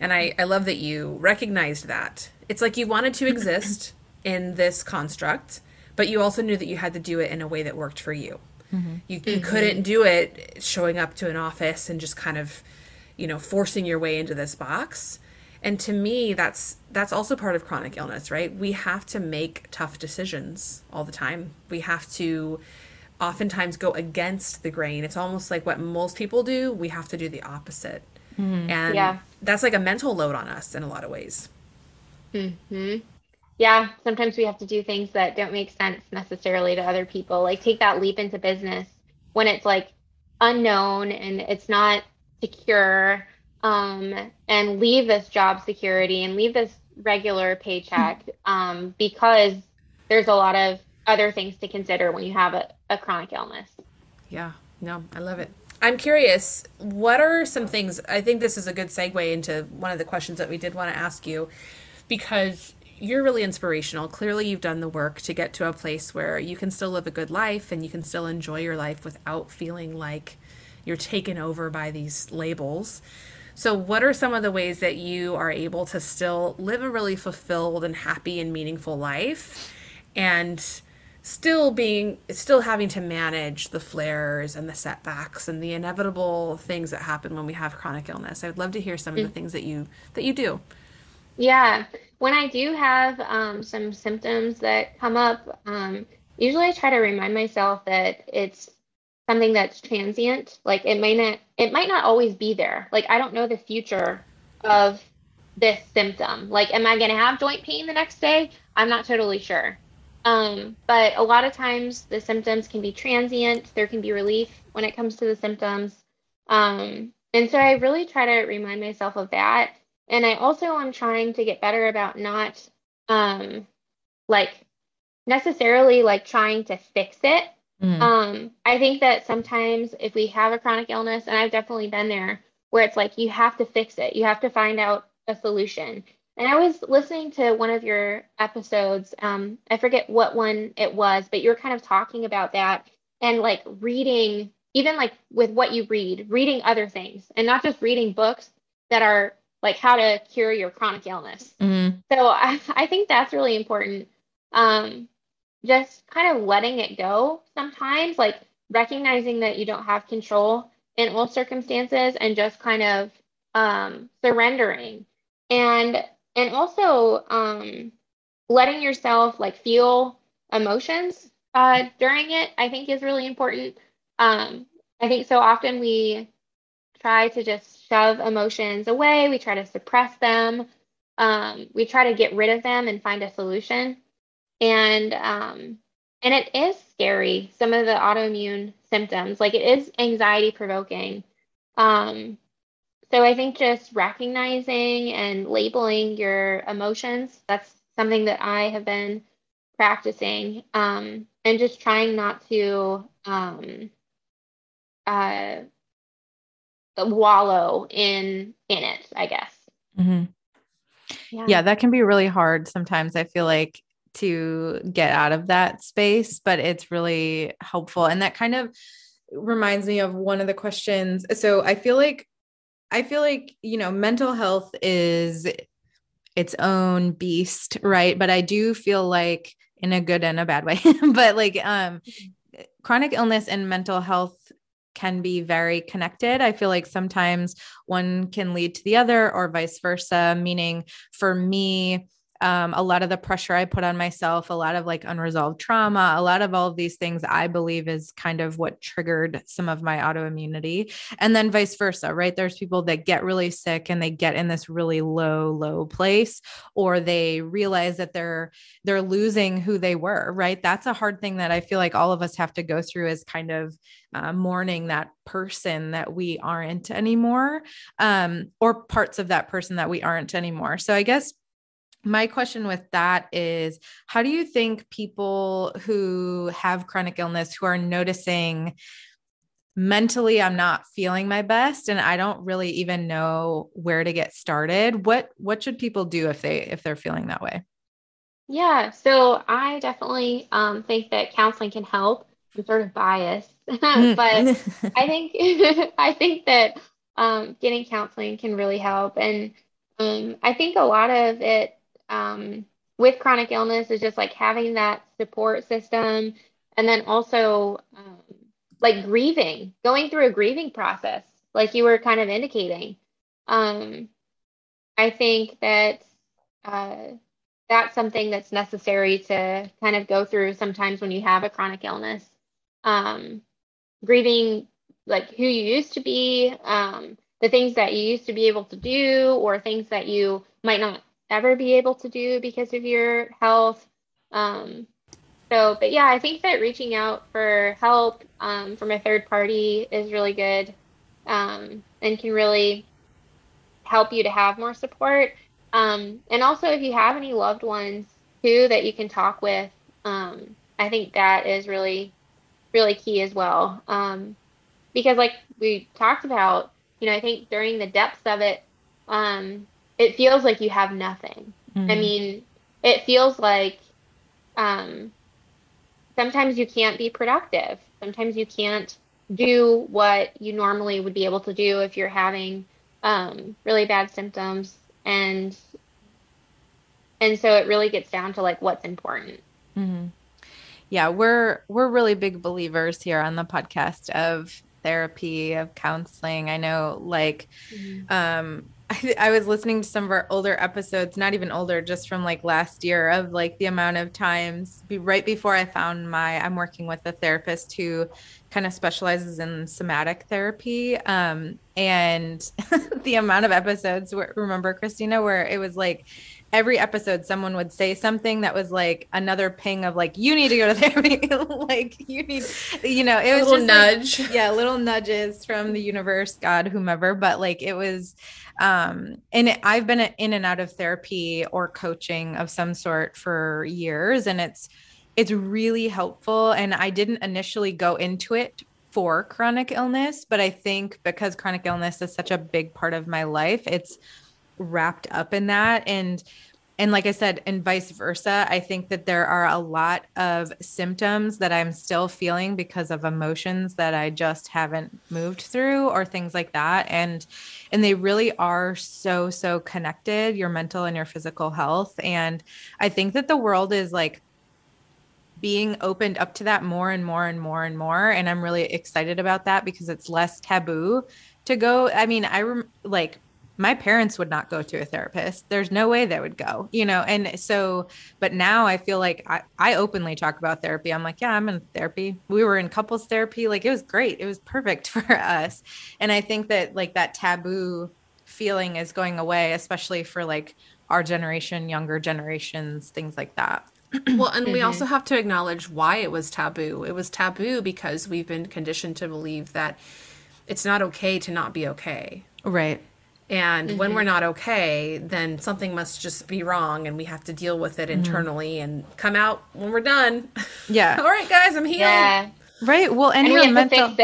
And I I love that you recognized that. It's like you wanted to exist in this construct, but you also knew that you had to do it in a way that worked for you. Mm-hmm. You, you mm-hmm. couldn't do it showing up to an office and just kind of, you know, forcing your way into this box. And to me, that's that's also part of chronic illness, right? We have to make tough decisions all the time. We have to oftentimes go against the grain. It's almost like what most people do. We have to do the opposite, mm-hmm. and yeah. that's like a mental load on us in a lot of ways. Hmm yeah, sometimes we have to do things that don't make sense necessarily to other people. Like take that leap into business when it's like unknown and it's not secure um, and leave this job security and leave this regular paycheck um, because there's a lot of other things to consider when you have a, a chronic illness. Yeah, no, I love it. I'm curious, what are some things? I think this is a good segue into one of the questions that we did want to ask you because you're really inspirational. Clearly, you've done the work to get to a place where you can still live a good life and you can still enjoy your life without feeling like you're taken over by these labels. So, what are some of the ways that you are able to still live a really fulfilled and happy and meaningful life and still being still having to manage the flares and the setbacks and the inevitable things that happen when we have chronic illness? I would love to hear some of the mm. things that you that you do. Yeah when I do have um, some symptoms that come up, um, usually I try to remind myself that it's something that's transient. Like it may not, it might not always be there. Like I don't know the future of this symptom. Like, am I going to have joint pain the next day? I'm not totally sure. Um, but a lot of times the symptoms can be transient. There can be relief when it comes to the symptoms. Um, and so I really try to remind myself of that and I also am trying to get better about not um like necessarily like trying to fix it. Mm. Um I think that sometimes if we have a chronic illness and I've definitely been there where it's like you have to fix it. You have to find out a solution. And I was listening to one of your episodes. Um, I forget what one it was, but you were kind of talking about that and like reading, even like with what you read, reading other things and not just reading books that are like how to cure your chronic illness. Mm-hmm. So I, I think that's really important. Um, just kind of letting it go sometimes, like recognizing that you don't have control in all circumstances and just kind of um, surrendering and and also um, letting yourself like feel emotions uh, during it i think is really important um, i think so often we try to just shove emotions away, we try to suppress them. um, we try to get rid of them and find a solution. And um, and it is scary. Some of the autoimmune symptoms, like it is anxiety provoking. Um, so I think just recognizing and labeling your emotions, that's something that I have been practicing. Um, and just trying not to um, uh, wallow in in it, I guess. Mm-hmm. Yeah. yeah, that can be really hard sometimes. I feel like to get out of that space, but it's really helpful. And that kind of reminds me of one of the questions. So I feel like I feel like, you know, mental health is its own beast, right? But I do feel like in a good and a bad way, but like um chronic illness and mental health can be very connected. I feel like sometimes one can lead to the other or vice versa, meaning for me, um, a lot of the pressure I put on myself, a lot of like unresolved trauma, a lot of all of these things I believe is kind of what triggered some of my autoimmunity. And then vice versa, right? There's people that get really sick and they get in this really low, low place, or they realize that they're they're losing who they were, right? That's a hard thing that I feel like all of us have to go through is kind of uh, mourning that person that we aren't anymore, um, or parts of that person that we aren't anymore. So I guess my question with that is how do you think people who have chronic illness who are noticing mentally i'm not feeling my best and i don't really even know where to get started what what should people do if they if they're feeling that way? Yeah so i definitely um, think that counseling can help. I'm sort of biased but i think i think that um, getting counseling can really help. And um, i think a lot of it um, with chronic illness is just like having that support system and then also um, like grieving going through a grieving process like you were kind of indicating. Um, i think that uh, that's something that's necessary to kind of go through sometimes when you have a chronic illness. Um, grieving like who you used to be um, the things that you used to be able to do or things that you might not ever be able to do because of your health. Um, so, but yeah, I think that reaching out for help um, from a third party is really good um, and can really help you to have more support. Um, and also, if you have any loved ones too that you can talk with, um, I think that is really, really key as well. Um, because, like we talked about, you know, I think during the depths of it, um, it feels like you have nothing. Mm-hmm. I mean, it feels like um, sometimes you can't be productive. Sometimes you can't do what you normally would be able to do if you're having um, really bad symptoms and and so it really gets down to like what's important mm-hmm. yeah we're we're really big believers here on the podcast of therapy of counseling i know like mm-hmm. um I, I was listening to some of our older episodes, not even older, just from like last year, of like the amount of times be, right before I found my, I'm working with a therapist who kind of specializes in somatic therapy. Um, and the amount of episodes, where, remember, Christina, where it was like, every episode someone would say something that was like another ping of like you need to go to therapy like you need you know it was a little nudge like, yeah little nudges from the universe god whomever but like it was um, and it, I've been in and out of therapy or coaching of some sort for years, and it's it's really helpful. And I didn't initially go into it for chronic illness, but I think because chronic illness is such a big part of my life, it's wrapped up in that. And and like I said, and vice versa, I think that there are a lot of symptoms that I'm still feeling because of emotions that I just haven't moved through or things like that. And and they really are so so connected, your mental and your physical health. And I think that the world is like being opened up to that more and more and more and more and I'm really excited about that because it's less taboo to go. I mean, I rem- like my parents would not go to a therapist. There's no way they would go, you know? And so, but now I feel like I, I openly talk about therapy. I'm like, yeah, I'm in therapy. We were in couples therapy. Like it was great. It was perfect for us. And I think that like that taboo feeling is going away, especially for like our generation, younger generations, things like that. well, and mm-hmm. we also have to acknowledge why it was taboo. It was taboo because we've been conditioned to believe that it's not okay to not be okay. Right. And mm-hmm. when we're not okay, then something must just be wrong and we have to deal with it mm-hmm. internally and come out when we're done. Yeah. All right, guys, I'm healed. Yeah. Right. Well, and, and your mental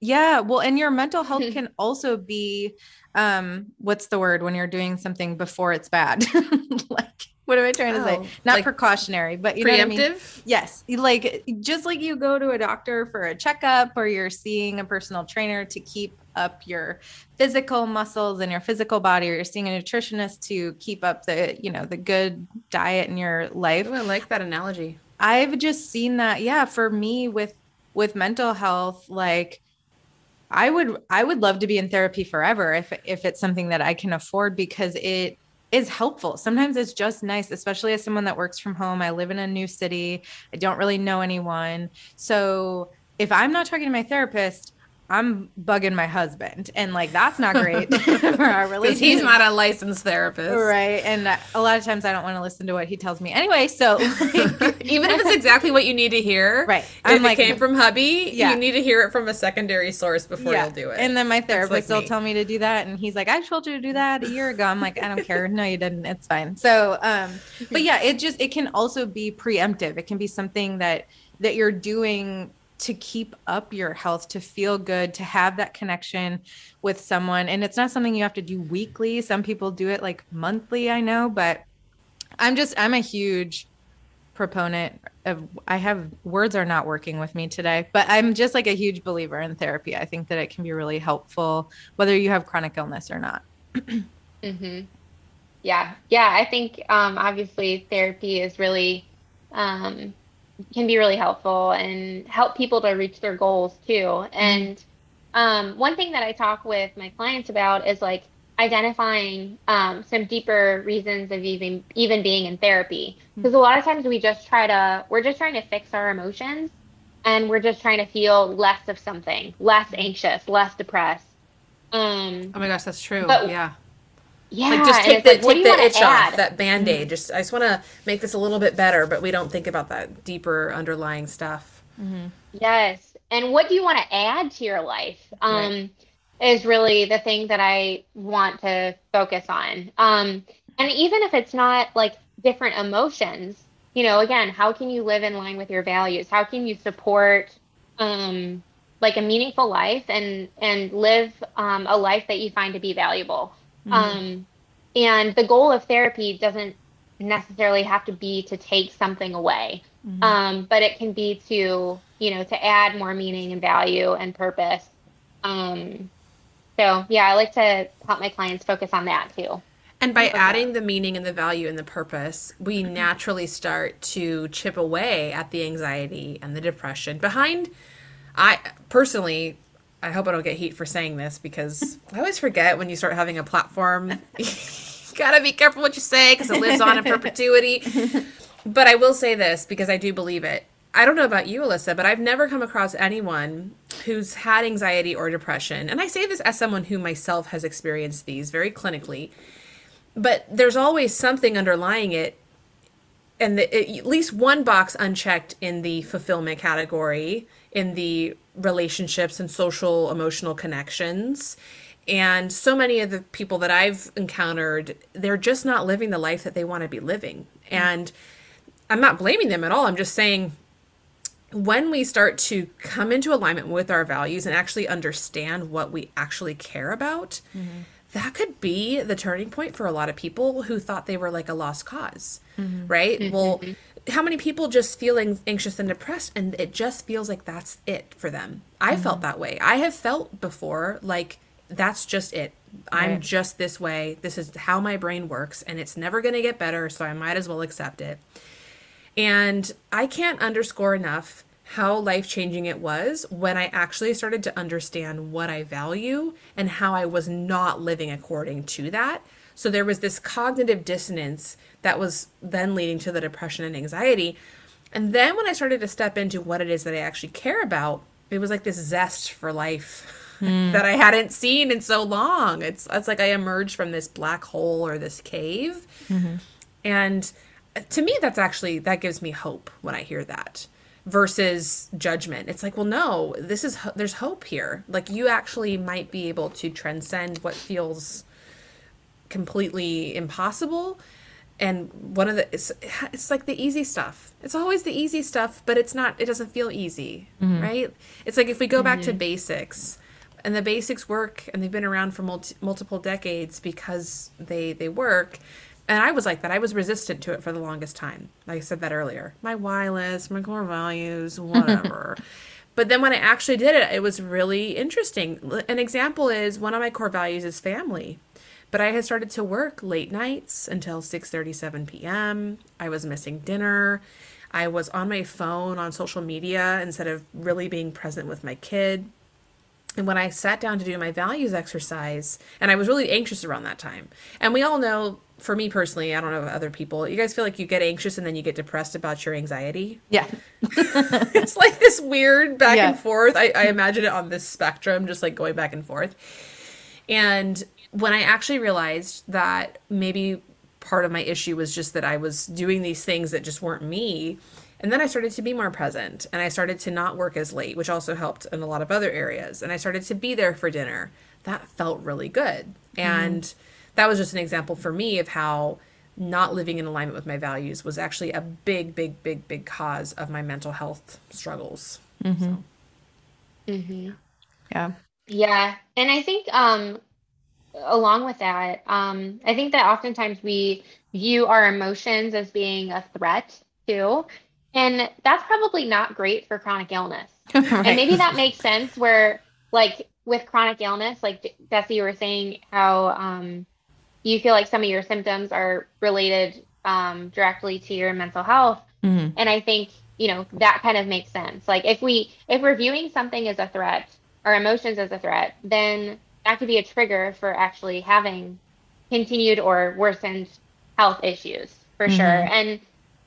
Yeah, well, and your mental health can also be um what's the word when you're doing something before it's bad? like what am I trying to oh, say? Not like precautionary, but you preemptive? know what I mean? Yes. Like just like you go to a doctor for a checkup or you're seeing a personal trainer to keep up your physical muscles and your physical body or you're seeing a nutritionist to keep up the, you know, the good diet in your life. Ooh, I like that analogy. I've just seen that yeah, for me with with mental health like I would I would love to be in therapy forever if if it's something that I can afford because it is helpful. Sometimes it's just nice, especially as someone that works from home. I live in a new city. I don't really know anyone. So if I'm not talking to my therapist, I'm bugging my husband, and like that's not great for our relationship. he's not a licensed therapist, right? And a lot of times I don't want to listen to what he tells me anyway. So like, even if it's exactly what you need to hear, right? I'm if like, it came from hubby, yeah. you need to hear it from a secondary source before yeah. you'll do it. And then my therapist like will tell me to do that, and he's like, "I told you to do that a year ago." I'm like, "I don't care. no, you didn't. It's fine." So, um, but yeah, it just it can also be preemptive. It can be something that that you're doing to keep up your health, to feel good, to have that connection with someone. And it's not something you have to do weekly. Some people do it like monthly, I know, but I'm just, I'm a huge proponent of, I have words are not working with me today, but I'm just like a huge believer in therapy. I think that it can be really helpful, whether you have chronic illness or not. mm-hmm. Yeah. Yeah. I think um, obviously therapy is really, um, can be really helpful and help people to reach their goals too. And um, one thing that I talk with my clients about is like identifying um, some deeper reasons of even even being in therapy. Because mm-hmm. a lot of times we just try to we're just trying to fix our emotions and we're just trying to feel less of something, less anxious, less depressed. Um, oh my gosh, that's true. But, yeah. Yeah, like just take the like, take the itch add? off that band aid. Mm-hmm. Just I just want to make this a little bit better, but we don't think about that deeper underlying stuff. Mm-hmm. Yes, and what do you want to add to your life? Um, right. is really the thing that I want to focus on. Um, and even if it's not like different emotions, you know, again, how can you live in line with your values? How can you support um, like a meaningful life and and live um, a life that you find to be valuable? Mm-hmm. Um, and the goal of therapy doesn't necessarily have to be to take something away, mm-hmm. um, but it can be to, you know, to add more meaning and value and purpose. Um, so, yeah, I like to help my clients focus on that too. And by adding the meaning and the value and the purpose, we mm-hmm. naturally start to chip away at the anxiety and the depression. Behind, I personally, I hope I don't get heat for saying this because I always forget when you start having a platform. you gotta be careful what you say because it lives on in perpetuity. But I will say this because I do believe it. I don't know about you, Alyssa, but I've never come across anyone who's had anxiety or depression. And I say this as someone who myself has experienced these very clinically. But there's always something underlying it and the, at least one box unchecked in the fulfillment category in the relationships and social emotional connections. And so many of the people that i've encountered they're just not living the life that they want to be living. And i'm not blaming them at all. I'm just saying when we start to come into alignment with our values and actually understand what we actually care about mm-hmm. That could be the turning point for a lot of people who thought they were like a lost because mm-hmm. right mm-hmm. well how many people just feeling anxious and depressed and it just feels like that's it for them i mm-hmm. felt that way i have felt before like that's just it i'm right. just this way this is how my brain works and it's never going to get better so i might as well accept it and i can't underscore enough how life changing it was when I actually started to understand what I value and how I was not living according to that. So there was this cognitive dissonance that was then leading to the depression and anxiety. And then when I started to step into what it is that I actually care about, it was like this zest for life mm. that I hadn't seen in so long. It's it's like I emerged from this black hole or this cave. Mm-hmm. And to me that's actually that gives me hope when I hear that versus judgment. It's like, well no, this is there's hope here. Like you actually might be able to transcend what feels completely impossible and one of the it's, it's like the easy stuff it's always the easy stuff but it's not it doesn't feel easy mm-hmm. right it's like if we go back mm-hmm. to basics and the basics work and they've been around for multi- multiple decades because they they work and i was like that i was resistant to it for the longest time like i said that earlier my why list my core values whatever but then when i actually did it it was really interesting an example is one of my core values is family but I had started to work late nights until 6:37 p.m. I was missing dinner. I was on my phone on social media instead of really being present with my kid. And when I sat down to do my values exercise, and I was really anxious around that time. And we all know, for me personally, I don't know other people, you guys feel like you get anxious and then you get depressed about your anxiety? Yeah. it's like this weird back yeah. and forth. I, I imagine it on this spectrum, just like going back and forth. And when I actually realized that maybe part of my issue was just that I was doing these things that just weren't me. And then I started to be more present and I started to not work as late, which also helped in a lot of other areas. And I started to be there for dinner. That felt really good. Mm-hmm. And that was just an example for me of how not living in alignment with my values was actually a big, big, big, big cause of my mental health struggles. Mm-hmm. So. Mm-hmm. Yeah. Yeah. And I think um, along with that, um, I think that oftentimes we view our emotions as being a threat too. And that's probably not great for chronic illness. right. And maybe that makes sense where, like, with chronic illness, like Jesse, you were saying how um, you feel like some of your symptoms are related um, directly to your mental health. Mm-hmm. And I think, you know, that kind of makes sense. Like, if we, if we're viewing something as a threat, our emotions as a threat, then that could be a trigger for actually having continued or worsened health issues for mm-hmm. sure. And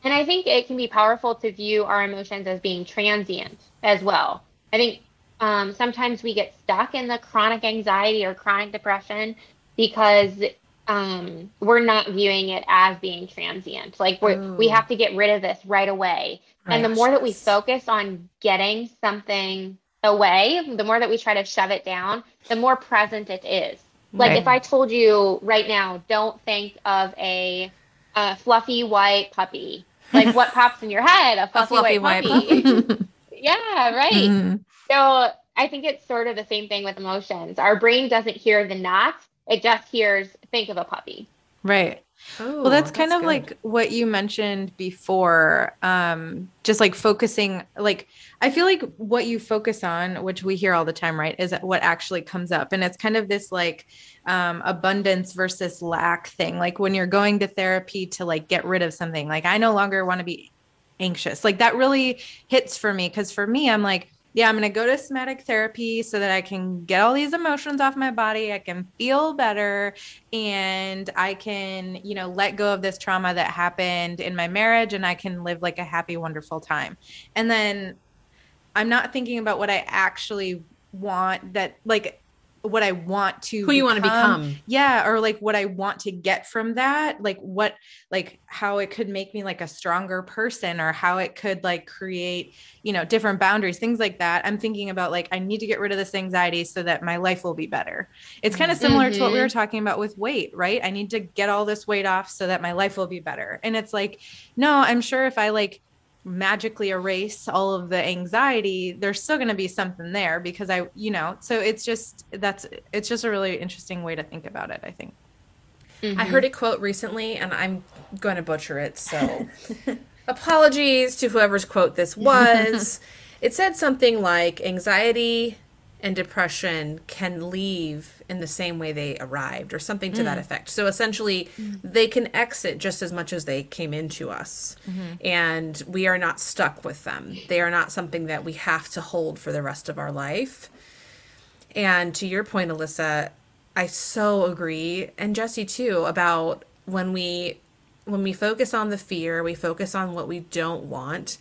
and I think it can be powerful to view our emotions as being transient as well. I think um, sometimes we get stuck in the chronic anxiety or chronic depression because um, we're not viewing it as being transient. Like we we have to get rid of this right away. Right. And the more that we focus on getting something away, the more that we try to shove it down, the more present it is. Like if I told you right now, don't think of a, a fluffy white puppy. Like what pops in your head? A fluffy, a fluffy white, white, puppy. puppy. yeah, right. Mm-hmm. So I think it's sort of the same thing with emotions. Our brain doesn't hear the not; it just hears think of a puppy. Right. Ooh, well, that's kind that's of good. like what you mentioned before. Um, just like focusing, like I feel like what you focus on, which we hear all the time, right, is what actually comes up, and it's kind of this like um, abundance versus lack thing. Like when you're going to therapy to like get rid of something, like I no longer want to be anxious. Like that really hits for me because for me, I'm like yeah, I'm going to go to somatic therapy so that I can get all these emotions off my body. I can feel better and I can, you know, let go of this trauma that happened in my marriage and I can live like a happy, wonderful time. And then I'm not thinking about what I actually want that, like, what I want to who you want to become. Yeah, or like what I want to get from that, like what like how it could make me like a stronger person or how it could like create, you know, different boundaries, things like that. I'm thinking about like I need to get rid of this anxiety so that my life will be better. It's kind of similar mm-hmm. to what we were mm-hmm. talking about with weight, right? I need to get all this weight off so that my life will be better. And it's like no, I'm sure if I like magically erase all of the anxiety there's still going to be something there because i you know so it's just that's it's just a really interesting way to think about it i think mm-hmm. i heard a quote recently and i'm going to butcher it so apologies to whoever's quote this was it said something like anxiety and depression can leave in the same way they arrived or something to mm. that effect. So essentially mm. they can exit just as much as they came into us. Mm-hmm. And we are not stuck with them. They are not something that we have to hold for the rest of our life. And to your point Alyssa, I so agree and Jesse too about when we when we focus on the fear, we focus on what we don't want,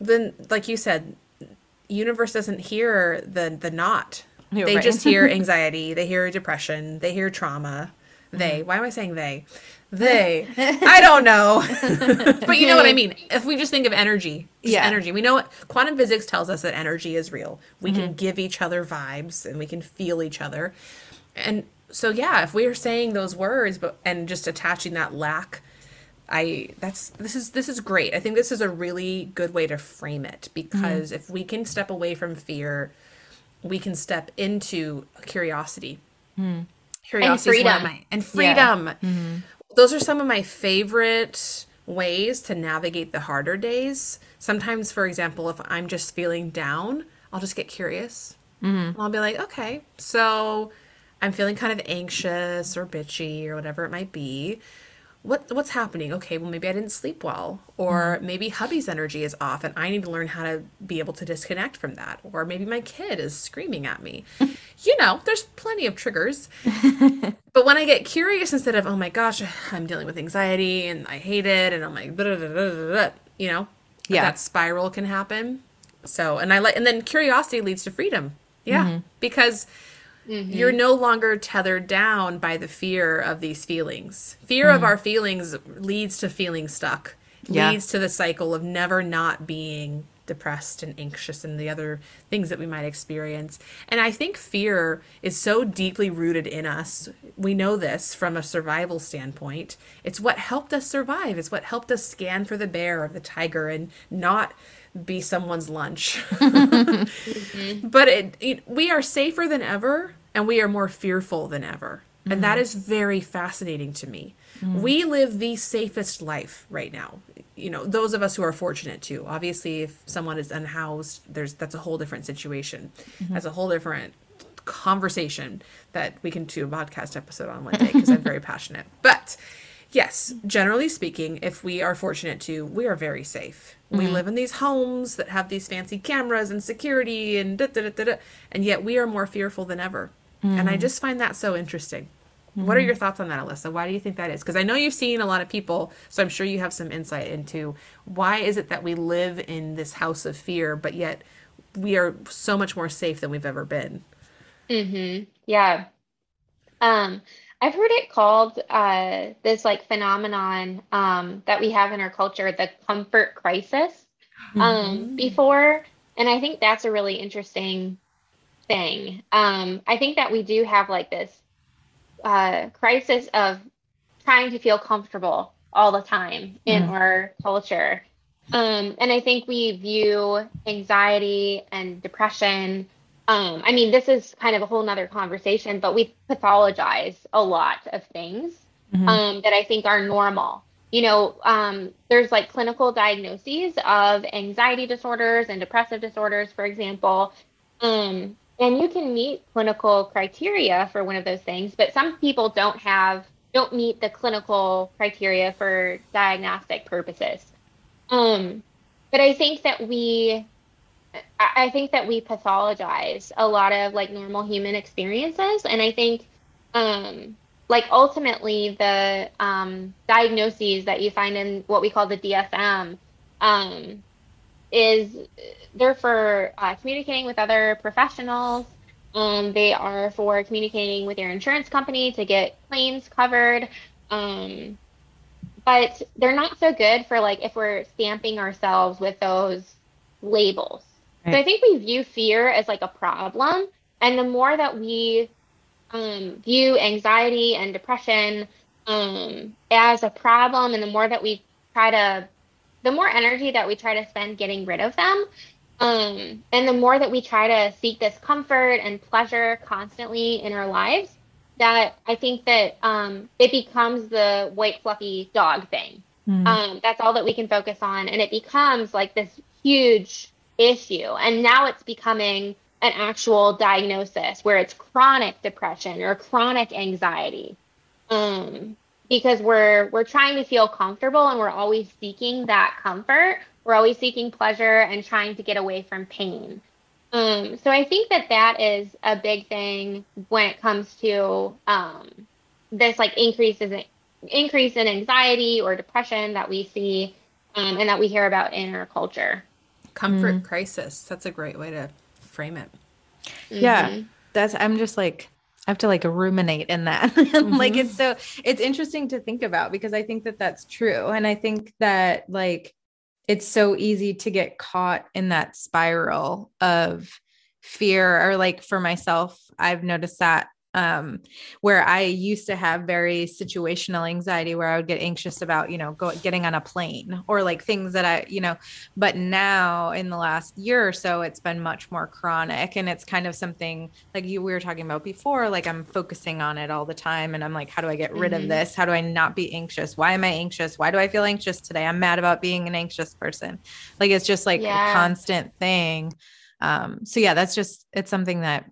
then like you said, universe doesn't hear the the not they right. just hear anxiety, they hear depression, they hear trauma. They, mm-hmm. why am I saying they? They, I don't know. but you know what I mean. If we just think of energy, Yeah. energy, we know what quantum physics tells us that energy is real. We can mm-hmm. give each other vibes and we can feel each other. And so, yeah, if we are saying those words, but and just attaching that lack I that's this is this is great. I think this is a really good way to frame it because mm-hmm. if we can step away from fear, we can step into curiosity. Hmm. Curiosity is one of freedom. my and freedom. Mm-hmm. Those are some of my favorite ways to navigate the harder days. Sometimes, for example, if I'm just feeling down, I'll just get curious. Mm-hmm. And I'll be like, okay, so I'm feeling kind of anxious or bitchy or whatever it might be. What what's happening? Okay, well maybe I didn't sleep well, or mm-hmm. maybe hubby's energy is off, and I need to learn how to be able to disconnect from that, or maybe my kid is screaming at me. you know, there's plenty of triggers. but when I get curious instead of oh my gosh, I'm dealing with anxiety and I hate it, and I'm like, "Blah, blah, blah, blah, blah, blah," you know, Yeah. that spiral can happen. So, and I like, and then curiosity leads to freedom. Yeah, mm-hmm. because Mm-hmm. you're no longer tethered down by the fear of these feelings. Fear of mm-hmm. our feelings leads to feeling stuck, Yeah. leads to the cycle of never not being depressed and anxious and the other things that we might experience. And I think fear is so deeply rooted in us. We know this from a survival standpoint. It's what helped us survive. It's what helped us scan for the bear or the tiger and not be someone's lunch. Mm-hmm. But it, it, we are safer than ever and we are more fearful than ever. And mm-hmm. that is very fascinating to me. Mm. We live the safest life right now. You know, those of us who are fortunate to. Obviously, if someone is unhoused, there's that's a whole different situation. Mm-hmm. That's a whole different conversation that we can do a podcast episode on one day because I'm very passionate. But yes, generally speaking, if we are fortunate to, we are very safe. We mm-hmm. live in these homes that have these fancy cameras and security and da, da, da, da, da, and yet we are more fearful than ever. And I just find that so interesting. What are your thoughts on that, Alyssa? Why do you think that is? Because I know you've seen a lot of people, so I'm sure you have some insight into why is it that we live in this house of fear, but yet we are so much more safe than we've ever been. Mm-hmm. Yeah. Um, I've heard it called uh, this like phenomenon um, that we have in our culture, the comfort crisis, um, before. And I think that's a really interesting thing. Um, I think that we do have like this uh, crisis of trying to feel comfortable all the time in Mhm. our culture. Um, and I think we view anxiety and depression. Um, I mean, this is kind of a whole nother conversation, but we pathologize a lot of things Mhm. um, that I think are normal. You know, um, there's like clinical diagnoses of anxiety disorders and depressive disorders, for example. Um, and you can meet clinical criteria for one of those things, but some people don't have don't meet the clinical criteria for diagnostic purposes. Um, but I think that we I think that we pathologize a lot of like normal human experiences, and I think um, like ultimately the um, diagnoses that you find in what we call the DSM um, is they're for uh, communicating with other professionals. Um, they are for communicating with your insurance company to get claims covered. Um, but they're not so good for like if we're stamping ourselves with those labels. So I think we view fear as like a problem, and the more that we um, view anxiety and depression um, as a problem, and the more that we try to, the more energy that we try to spend getting rid of them, um, and the more that we try to seek this comfort and pleasure constantly in our lives, that I think that um, it becomes the white fluffy dog thing. Mhm. Um, that's all that we can focus on, and it becomes like this huge issue. And now it's becoming an actual diagnosis where it's chronic depression or chronic anxiety. Um, because we're we're trying to feel comfortable and we're always seeking that comfort. We're always seeking pleasure and trying to get away from pain. Um, so I think that that is a big thing when it comes to um, this like increases in, increase in anxiety or depression that we see um, and that we hear about in our culture. Comfort crisis. That's a great way to frame it. Yeah. Mhm. that's I'm just like I have to like ruminate in that. Mm-hmm. like it's so it's interesting to think about because I think that that's true and I think that like it's so easy to get caught in that spiral of fear or like for myself I've noticed that um, where I used to have very situational anxiety where I would get anxious about, you know, go, getting on a plane or like things that I, you know, but now in the last year or so, it's been much more chronic and it's kind of something like you, we were talking about before, like I'm focusing on it all the time. And I'm like, how do I get rid mm-hmm. of this? How do I not be anxious? Why am I anxious? Why do I feel anxious today? I'm mad about being an anxious person. Like it's just like yeah. a constant thing. Um, so yeah, that's just, it's something that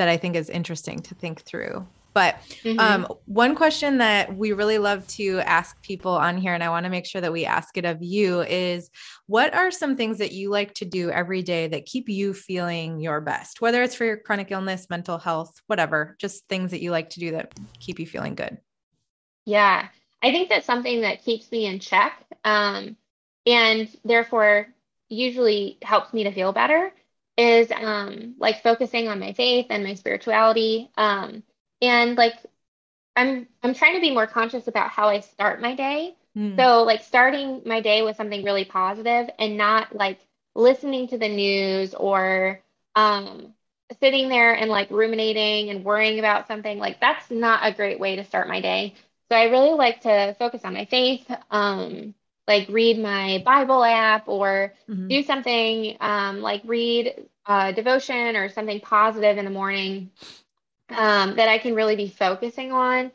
that I think is interesting to think through. But mm-hmm. um, one question that we really love to ask people on here, and I want to make sure that we ask it of you, is what are some things that you like to do every day that keep you feeling your best, whether it's for your chronic illness, mental health, whatever, just things that you like to do that keep you feeling good? Yeah, I think that's something that keeps me in check um, and therefore usually helps me to feel better is um, like focusing on my faith and my spirituality. Um, and like I'm I'm trying to be more conscious about how I start my day. Mm. So like starting my day with something really positive and not like listening to the news or um, sitting there and like ruminating and worrying about something like that's not a great way to start my day. So I really like to focus on my faith, um, like read my Bible app or mm-hmm. do something um, like read uh, devotion or something positive in the morning um, that I can really be focusing on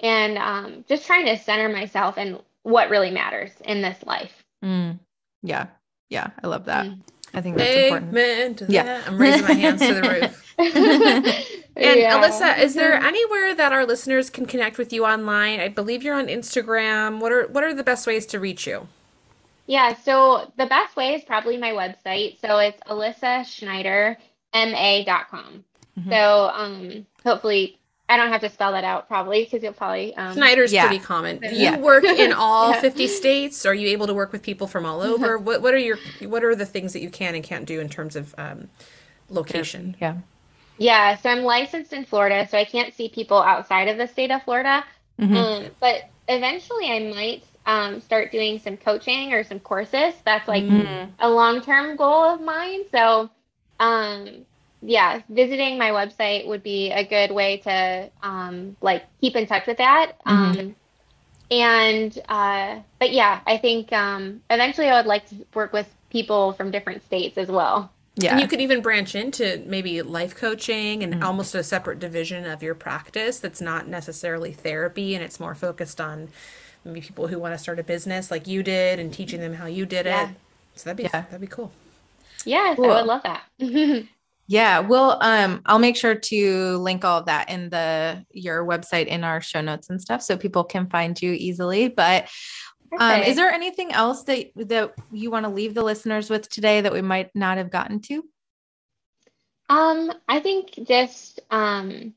and um, just trying to center myself in what really matters in this life. Mm. Yeah. Yeah. I love that. Mm. I think that's Amen important. yeah. That. I'm raising my hands to the roof. and yeah. Alyssa, is there anywhere that our listeners can connect with you online? I believe you're on Instagram. What are what are the best ways to reach you? Yeah, so the best way is probably my website. So it's alyssaschneiderma.com. Mm-hmm. So um, hopefully I don't have to spell that out probably because you'll probably um, Schneider's yeah. pretty common. Do you yeah. work in all yeah. 50 states? Are you able to work with people from all over? what what are your what are the things that you can and can't do in terms of um, location? Yeah. Yeah, so I'm licensed in Florida, so I can't see people outside of the state of Florida. Mm-hmm. Um, but eventually I might um, start doing some coaching or some courses. That's like mm. a long term goal of mine. So, um, yeah, visiting my website would be a good way to um, like keep in touch with that. Mm-hmm. Um, and uh, but yeah, I think um, eventually I would like to work with people from different states as well. Yeah. And you could even branch into maybe life coaching and mm-hmm. almost a separate division of your practice that's not necessarily therapy and it's more focused on maybe people who want to start a business like you did and teaching them how you did yeah. it. So that'd be yeah. that'd be cool. Yes, cool. I would love that. yeah, well, um, I'll make sure to link all of that in the your website in our show notes and stuff, so people can find you easily. But um, is there anything else that that you want to leave the listeners with today that we might not have gotten to? Um, I think just um,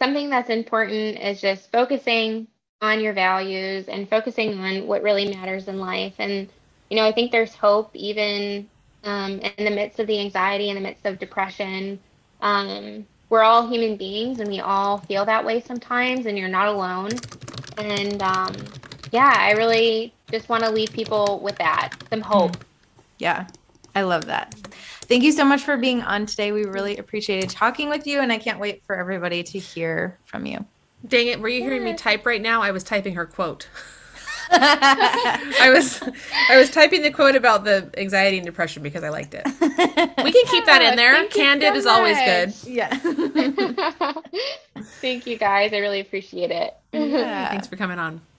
something that's important is just focusing on your values and focusing on what really matters in life. And, you know, I think there's hope even um, in the midst of the anxiety, in the midst of depression. Um, we're all human beings and we all feel that way sometimes, and you're not alone. And um, yeah, I really just want to leave people with that some hope. Yeah, I love that. Thank you so much for being on today. We really appreciated talking with you, and I can't wait for everybody to hear from you. Dang it, were you hearing me type right now? I was typing her quote. I was I was typing the quote about the anxiety and depression because I liked it. We can keep that in there. Candid so is always good. Yeah. Thank you guys. I really appreciate it. Yeah. Thanks for coming on.